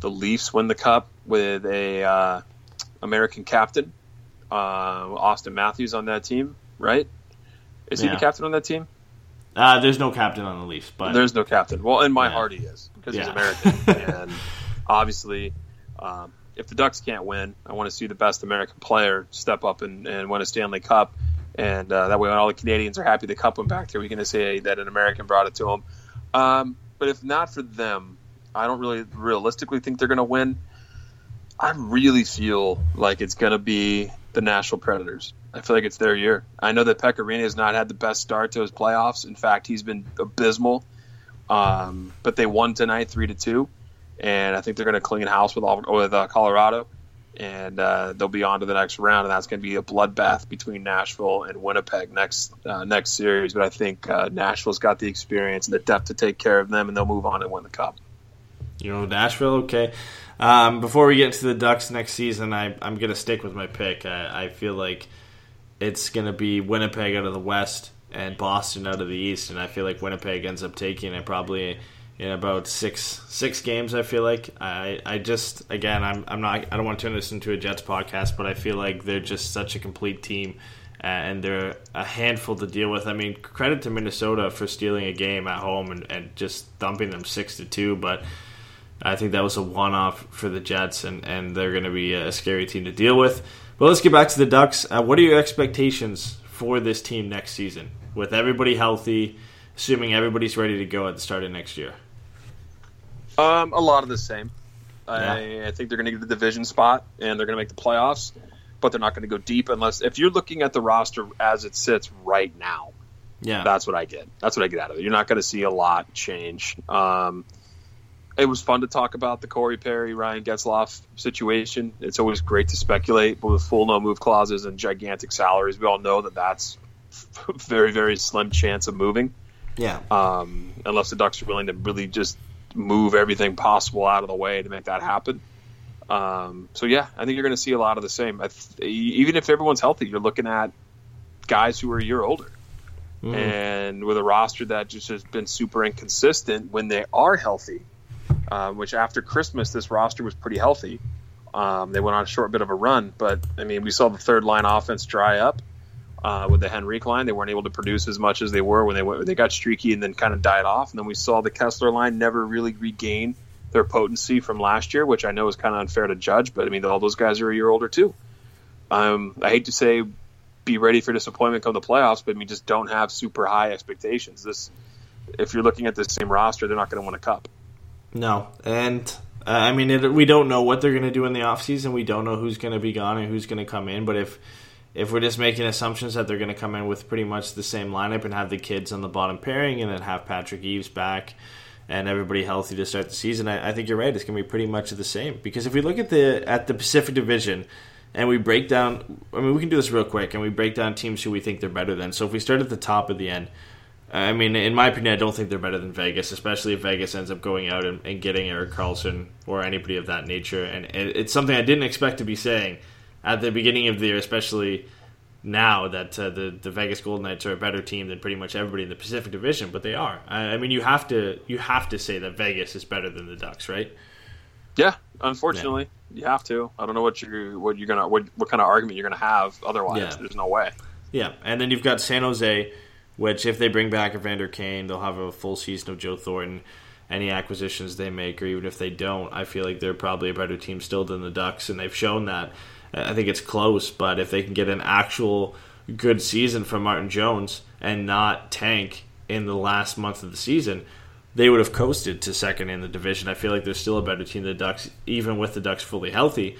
the Leafs win the cup with a uh, American captain, uh, Auston Matthews on that team, right? Is he the captain on that team?
Uh, there's no captain on the Leafs, but
There's no captain. Well, in my
Yeah.
heart, he is because he's American, and obviously, um, if the Ducks can't win, I want to see the best American player step up and, and win a Stanley Cup, and uh, that way, when all the Canadians are happy the cup went back there, we can say that an American brought it to them. Um, but if not for them, I don't really realistically think they're going to win. I really feel like it's going to be the Nashville Predators. I feel like it's their year. I know that Pekka Rinne has not had the best start to his playoffs. In fact, he's been abysmal. Um, but they won tonight, three to two, and I think they're going to clean house with with uh, Colorado, and uh, they'll be on to the next round, and that's going to be a bloodbath between Nashville and Winnipeg next uh, next series. But I think uh, Nashville's got the experience and the depth to take care of them, and they'll move on and win the cup.
You know, Nashville, okay. Um, before we get into the Ducks next season, I, I'm going to stick with my pick. I, I feel like it's going to be Winnipeg out of the West and Boston out of the East, and I feel like Winnipeg ends up taking it probably in about six six games. I feel like I I just again I'm I'm not I don't want to turn this into a Jets podcast, but I feel like they're just such a complete team. And they're a handful to deal with. I mean, credit to Minnesota for stealing a game at home and, and just thumping them six to two. But I think that was a one off for the Jets, and, and they're going to be a scary team to deal with. But let's get back to the Ducks. Uh, what are your expectations for this team next season? With everybody healthy, assuming everybody's ready to go at the start of next year.
Um, a lot of the same. I, I think they're going to get the division spot and they're going to make the playoffs, but they're not going to go deep unless if you're looking at the roster as it sits right now.
Yeah.
That's what I get. That's what I get out of it. You're not going to see a lot change. Um, it was fun to talk about the Corey Perry Ryan Getzlaf situation. It's always great to speculate, but with full no move clauses and gigantic salaries, we all know that that's very very slim chance of moving
yeah.
um, unless the Ducks are willing to really just move everything possible out of the way to make that happen. Um, so yeah, I think you're going to see a lot of the same. I th- even if everyone's healthy, you're looking at guys who are a year older, and with a roster that just has been super inconsistent when they are healthy. Um, which after Christmas, this roster was pretty healthy. Um, they went on a short bit of a run, but I mean, we saw the third line offense dry up uh, with the Henrique line. They weren't able to produce as much as they were when they went, they got streaky and then kind of died off. And then we saw the Kesler line never really regain their potency from last year, which I know is kind of unfair to judge. But I mean, all those guys are a year older too. Um, I hate to say be ready for disappointment come the playoffs, but I mean, just don't have super high expectations. This, if you're looking at the same roster, they're not going to win a cup.
No, and uh, I mean, it, we don't know what they're going to do in the offseason. We don't know who's going to be gone and who's going to come in. But if if we're just making assumptions that they're going to come in with pretty much the same lineup and have the kids on the bottom pairing and then have Patrick Eaves back and everybody healthy to start the season, I, I think you're right. It's going to be pretty much the same. Because if we look at the at the Pacific Division and we break down, I mean, we can do this real quick and we break down teams who we think they're better than. So if we start at the top of the end. I mean, in my opinion, I don't think they're better than Vegas, especially if Vegas ends up going out and, and getting Erik Karlsson or anybody of that nature. And it, it's something I didn't expect to be saying at the beginning of the year, especially now that uh, the the Vegas Golden Knights are a better team than pretty much everybody in the Pacific Division. But they are. I, I mean, you have to you have to say that Vegas is better than the Ducks, right?
Yeah, unfortunately, you have to. I don't know what you what you're gonna what, what kind of argument you're gonna have. Otherwise,
Yeah.
there's no way.
Yeah, and then you've got San Jose, which if they bring back Evander Kane, they'll have a full season of Joe Thornton. Any acquisitions they make, or even if they don't, I feel like they're probably a better team still than the Ducks, and they've shown that. I think it's close, but if they can get an actual good season from Martin Jones and not tank in the last month of the season, they would have coasted to second in the division. I feel like they're still a better team than the Ducks, even with the Ducks fully healthy.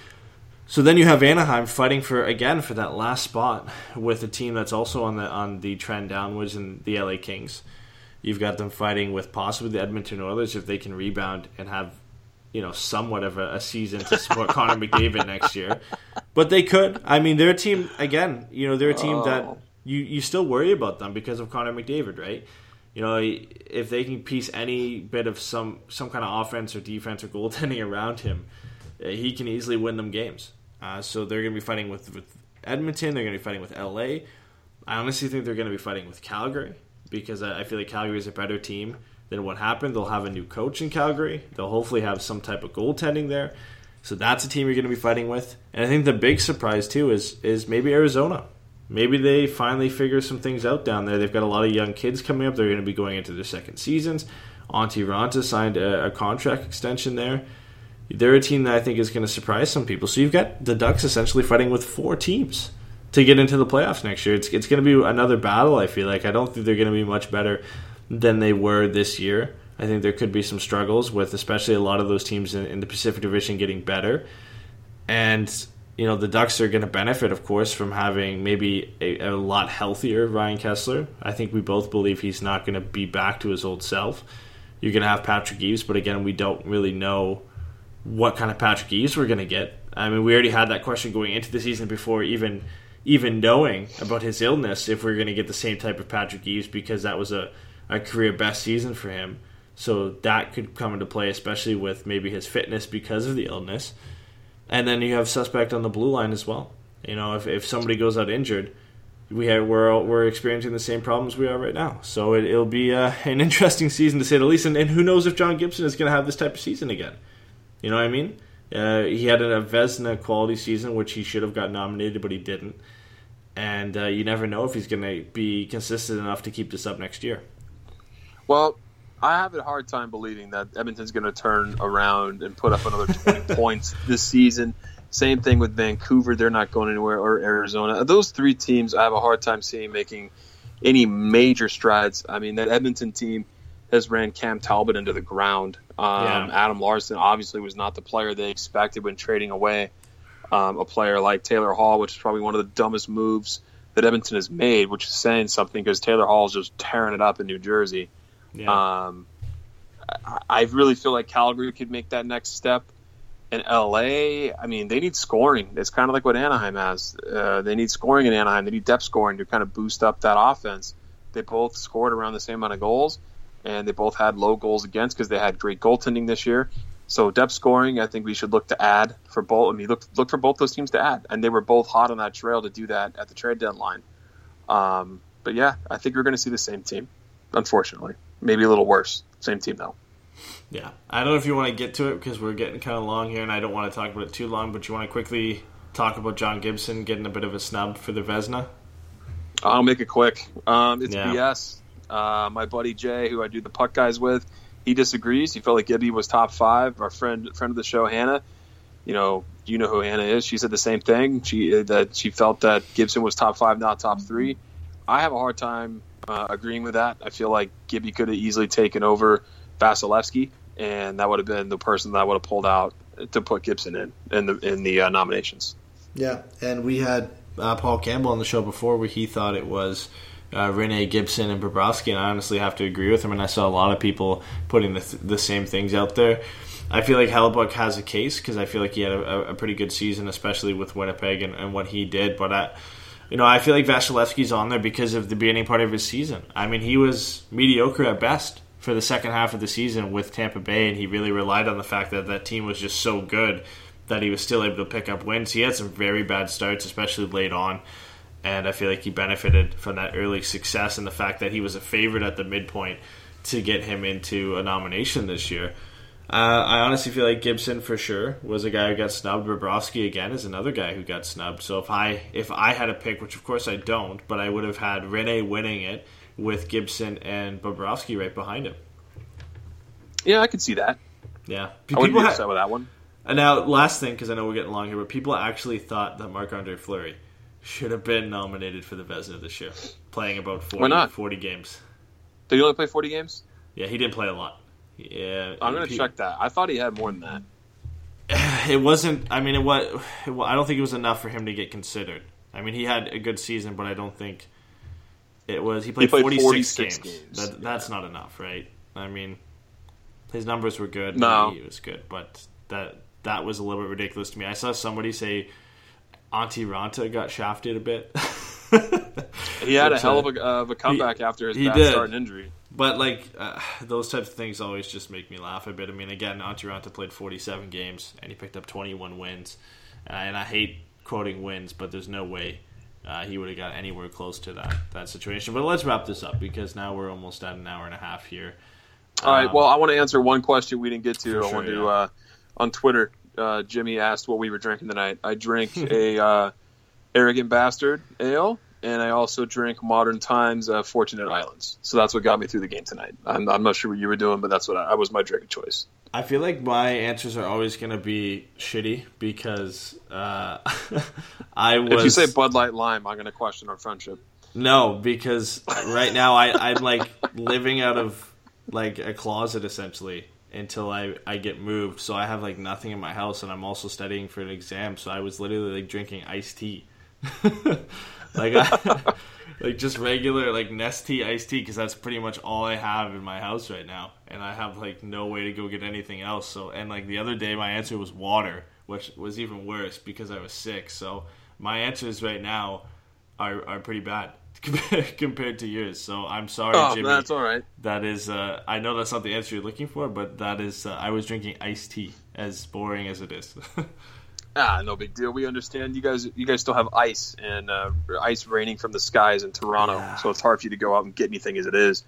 So then you have Anaheim fighting for again for that last spot with a team that's also on the on the trend downwards in the LA Kings. You've got them fighting with possibly the Edmonton Oilers if they can rebound and have you know somewhat of a, a season to support Connor McDavid next year. But they could. I mean, they're a team again. You know, they're a team that
Oh.
you you still worry about them because of Connor McDavid, right? You know, if they can piece any bit of some some kind of offense or defense or goaltending around him, uh, he can easily win them games. Uh, so they're going to be fighting with, with Edmonton. They're going to be fighting with LA. I honestly think they're going to be fighting with Calgary because I, I feel like Calgary is a better team than what happened. They'll have a new coach in Calgary. They'll hopefully have some type of goaltending there. So that's a team you're going to be fighting with. And I think the big surprise too is is maybe Arizona. Maybe they finally figure some things out down there. They've got a lot of young kids coming up. They're going to be going into their second seasons. Antti Raanta signed a, a contract extension there. They're a team that I think is going to surprise some people. So you've got the Ducks essentially fighting with four teams to get into the playoffs next year. It's it's going to be another battle. I feel like I don't think they're going to be much better than they were this year. I think there could be some struggles with, especially a lot of those teams in, in the Pacific Division getting better. And you know the Ducks are going to benefit, of course, from having maybe a, a lot healthier Ryan Kesler. I think we both believe he's not going to be back to his old self. You're going to have Patrick Eaves, but again, we don't really know what kind of Patrick Eaves we're going to get. I mean, we already had that question going into the season before even even knowing about his illness if we are going to get the same type of Patrick Eaves because that was a, a career best season for him. So that could come into play, especially with maybe his fitness because of the illness. And then you have suspect on the blue line as well. You know, if, if somebody goes out injured, we have, we're we're experiencing the same problems we are right now. So it, will be uh, an interesting season to say the least. And, and who knows if John Gibson is going to have this type of season again? You know what I mean? Uh, he had a Vezina quality season, which he should have got nominated, but he didn't. And uh, you never know if he's going to be consistent enough to keep this up next year.
Well, I have a hard time believing that Edmonton's going to turn around and put up another 20 points this season. Same thing with Vancouver; they're not going anywhere, or Arizona. Those three teams, I have a hard time seeing making any major strides. I mean, that Edmonton team has ran Cam Talbot into the ground. Um,
Yeah.
Adam Larsson obviously was not the player they expected when trading away um, a player like Taylor Hall, which is probably one of the dumbest moves that Edmonton has made, which is saying something because Taylor Hall is just tearing it up in New Jersey.
Yeah.
Um, I, I really feel like Calgary could make that next step. And LA, I mean, they need scoring. It's kind of like what Anaheim has. Uh, they need scoring in Anaheim. They need depth scoring to kind of boost up that offense. They both scored around the same amount of goals, and they both had low goals against because they had great goaltending this year. So depth scoring, I think we should look to add for both. I mean, look look for both those teams to add, and they were both hot on that trail to do that at the trade deadline. Um, but yeah, I think we're going to see the same team. Unfortunately, maybe a little worse. Same team though.
Yeah, I don't know if you want to get to it because we're getting kind of long here, and I don't want to talk about it too long. But you want to quickly talk about John Gibson getting a bit of a snub for the Vezina?
I'll make it quick. Um, it's
Yeah.
BS. Uh, my buddy Jay, who I do the puck guys with, he disagrees. He felt like Gibby was top five. Our friend friend of the show, Hannah, you know, you know who Hannah is. She said the same thing. She that she felt that Gibson was top five, not top three. I have a hard time uh, agreeing with that. I feel like Gibby could have easily taken over Vasilevskiy, and that would have been the person that would have pulled out to put Gibson in in the in the uh, nominations.
Yeah, and we had uh, Paul Campbell on the show before where he thought it was uh, Gibson and Bobrovsky, and I honestly have to agree with him. And I saw a lot of people putting the, th- the same things out there. I feel like Hellebuyck has a case because I feel like he had a, a pretty good season, especially with Winnipeg and, and what he did. But I, you know, I feel like Vasilevskiy's on there because of the beginning part of his season. I mean, he was mediocre at best for the second half of the season with Tampa Bay, and he really relied on the fact that that team was just so good that he was still able to pick up wins. He had some very bad starts, especially late on, and I feel like he benefited from that early success and the fact that he was a favorite at the midpoint to get him into a nomination this year. Uh, I honestly feel like Gibson for sure was a guy who got snubbed. Bobrovsky again is another guy who got snubbed. So if I if I had a pick, which of course I don't, but I would have had Rinne winning it with Gibson and Bobrovsky right behind him.
Yeah, I could see that.
Yeah,
I wouldn't be
ha-
with that one.
And now, last thing, because I know we're getting long here, but people actually thought that Marc Andre Fleury should have been nominated for the Vezina this year, playing about 40,
Why not?
40 games.
Did he only play forty games?
Yeah, he didn't play a lot. Yeah,
I'm gonna
he-
check that. I thought he had more than that.
It wasn't. I mean, it was. It, I don't think it was enough for him to get considered. I mean, he had a good season, but I don't think it was. He played,
played
46,
46
games.
games.
That, that's not enough, right? I mean, his numbers were good.
No.
he was good, but that that was a little bit ridiculous to me. I saw somebody say Antti Raanta got shafted a bit.
He had a hell
uh,
of a, of a comeback after his
he
bad
did.
start and injury.
But like uh, those types of things always just make me laugh a bit. I mean, again, Antti Raanta played 47 games and he picked up 21 wins, uh, and I hate quoting wins, but there's no way uh, he would have got anywhere close to that that situation. But let's wrap this up because now we're almost at an hour and a half here.
All right.
Um,
Well, I want to answer one question we didn't get to.
For
I want to
yeah.
uh, on Twitter. Uh, Jimmy asked what we were drinking tonight. I drink a uh, arrogant bastard ale, and I also drink Modern Times uh, Fortunate Islands. So that's what got me through the game tonight. I'm, I'm not sure what you were doing, but that's what I, I was my drink of choice.
I feel like my answers are always going to be shitty because uh, I was.
If you say Bud Light Lime, I'm going to question our friendship.
No, because right now I, I'm like living out of like a closet essentially until I, I get moved. So I have like nothing in my house and I'm also studying for an exam. So I was literally like drinking iced tea. like I, like just regular like Nestea iced tea because that's pretty much all I have in my house right now. And I have like no way to go get anything else. So and like the other day my answer was water, which was even worse because I was sick. So my answers right now are, are pretty bad compared to yours. So I'm sorry,
Oh,
Jimmy.
that's all right.
That is, uh, I know that's not the answer you're looking for, but that is, uh, I was drinking iced tea, as boring as it is.
Ah, no big deal. We understand. You guys, you guys still have ice and uh, ice raining from the skies in Toronto,
Yeah.
so it's hard for you to go out and get anything as it is.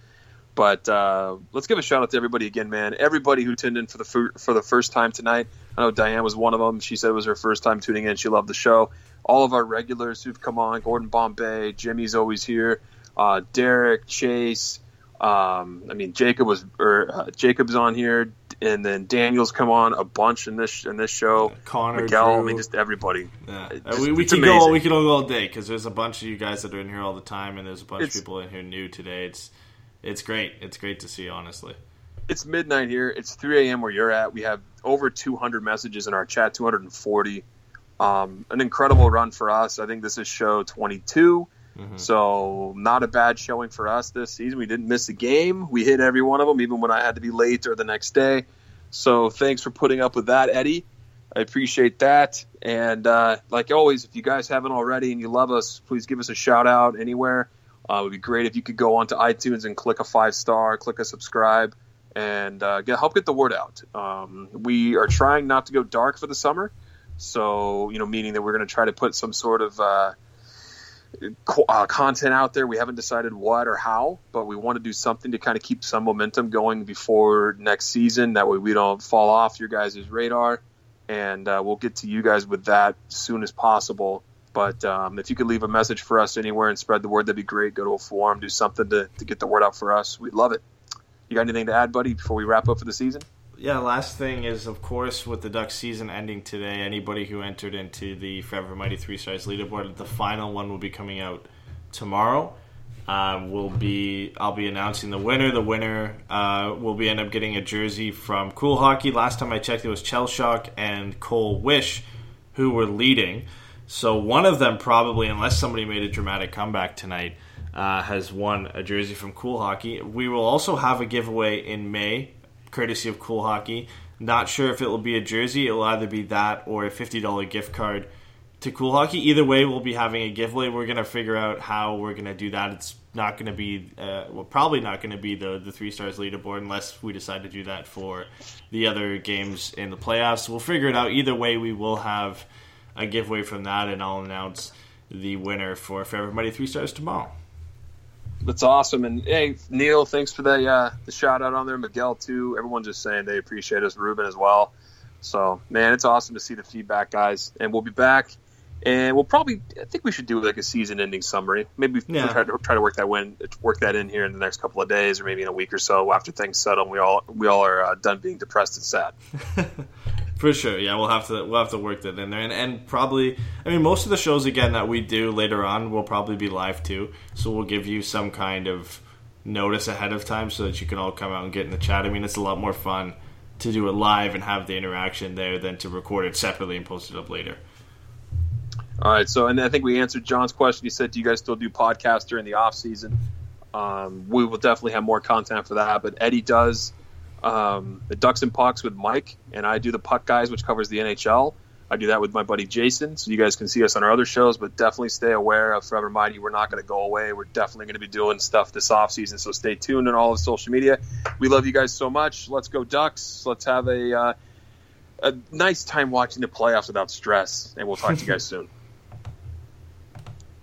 But uh, let's give a shout out to everybody again, man. Everybody who tuned in for the fir- for the first time tonight. I know Diane was one of them. She said it was her first time tuning in. She loved the show. All of our regulars who've come on: Gordon Bombay, Jimmy's always here, uh, Derek, Chase. Um, I mean, Jacob was or uh, Jacob's on here, and then Daniel's come on a bunch in this in this show.
Connor,
Miguel, I mean, just everybody.
Yeah. Uh,
just-
we we
it's
can go we can all go all day because there's a bunch of you guys that are in here all the time, and there's a bunch
It's-
of people in here new today. It's it's great. It's great to see, honestly.
It's midnight here. It's 3 a.m. where you're at. We have over 200 messages in our chat, 240. Um, an incredible run for us. I think this is show 22. So not a bad showing for us this season. We didn't miss a game. We hit every one of them, even when I had to be late or the next day. So thanks for putting up with that, Eddie. I appreciate that. And uh, like always, if you guys haven't already and you love us, please give us a shout out anywhere. Uh, it would be great if you could go onto iTunes and click a five star, click a subscribe, and uh, get, help get the word out. Um, we are trying not to go dark for the summer, so you know, meaning that we're going to try to put some sort of uh, content out there. We haven't decided what or how, but we want to do something to kind of keep some momentum going before next season. That way, we don't fall off your guys' radar, and uh, we'll get to you guys with that as soon as possible. But um, if you could leave a message for us anywhere and spread the word, that'd be great. Go to a forum, do something to, to get the word out for us. We'd love it. You got anything to add, buddy, before we wrap up for the season?
Yeah, last thing is, of course, with the Ducks season ending today, anybody who entered into the Forever Mighty Three Stars leaderboard, the final one will be coming out tomorrow. Um, will be I'll be announcing the winner. The winner uh, will be end up getting a jersey from Cool Hockey. Last time I checked, it was Chelshock and Cole Wish who were leading. So one of them probably, unless somebody made a dramatic comeback tonight, uh, has won a jersey from Cool Hockey. We will also have a giveaway in May, courtesy of Cool Hockey. Not sure if it will be a jersey. It will either be that or a fifty dollar gift card to Cool Hockey. Either way, we'll be having a giveaway. We're gonna figure out how we're gonna do that. It's not gonna be, uh, well, probably not gonna be the the three stars leaderboard unless we decide to do that for the other games in the playoffs. We'll figure it out. Either way, we will have a giveaway from that, and I'll announce the winner for Forever Mighty Three Stars tomorrow.
That's awesome. And hey, Neil, thanks for the uh, the shout out on there. Miguel too. Everyone just saying they appreciate us. Ruben as well. So man, it's awesome to see the feedback, guys. And we'll be back. And we'll probably, I think we should do like a season-ending summary. Maybe
Yeah.
try to try to work that win, work that in here in the next couple of days, or maybe in a week or so after things settle. And we all we all are uh, done being depressed and sad.
For sure, yeah, we'll have to we'll have to work that in there, and, and probably, I mean, most of the shows again that we do later on will probably be live too, so we'll give you some kind of notice ahead of time so that you can all come out and get in the chat. I mean, it's a lot more fun to do it live and have the interaction there than to record it separately and post it up later.
All right, so and I think we answered John's question. He said, "Do you guys still do podcasts during the off season?" Um, we will definitely have more content for that. But Eddie does um, the Ducks and Pucks with Mike, and I do the Puck Guys, which covers the NHL. I do that with my buddy Jason, so you guys can see us on our other shows. But definitely stay aware of Forever Mighty. We're not going to go away. We're definitely going to be doing stuff this off season. So stay tuned on all of social media. We love you guys so much. Let's go Ducks. Let's have a uh, a nice time watching the playoffs without stress. And we'll talk to you guys soon.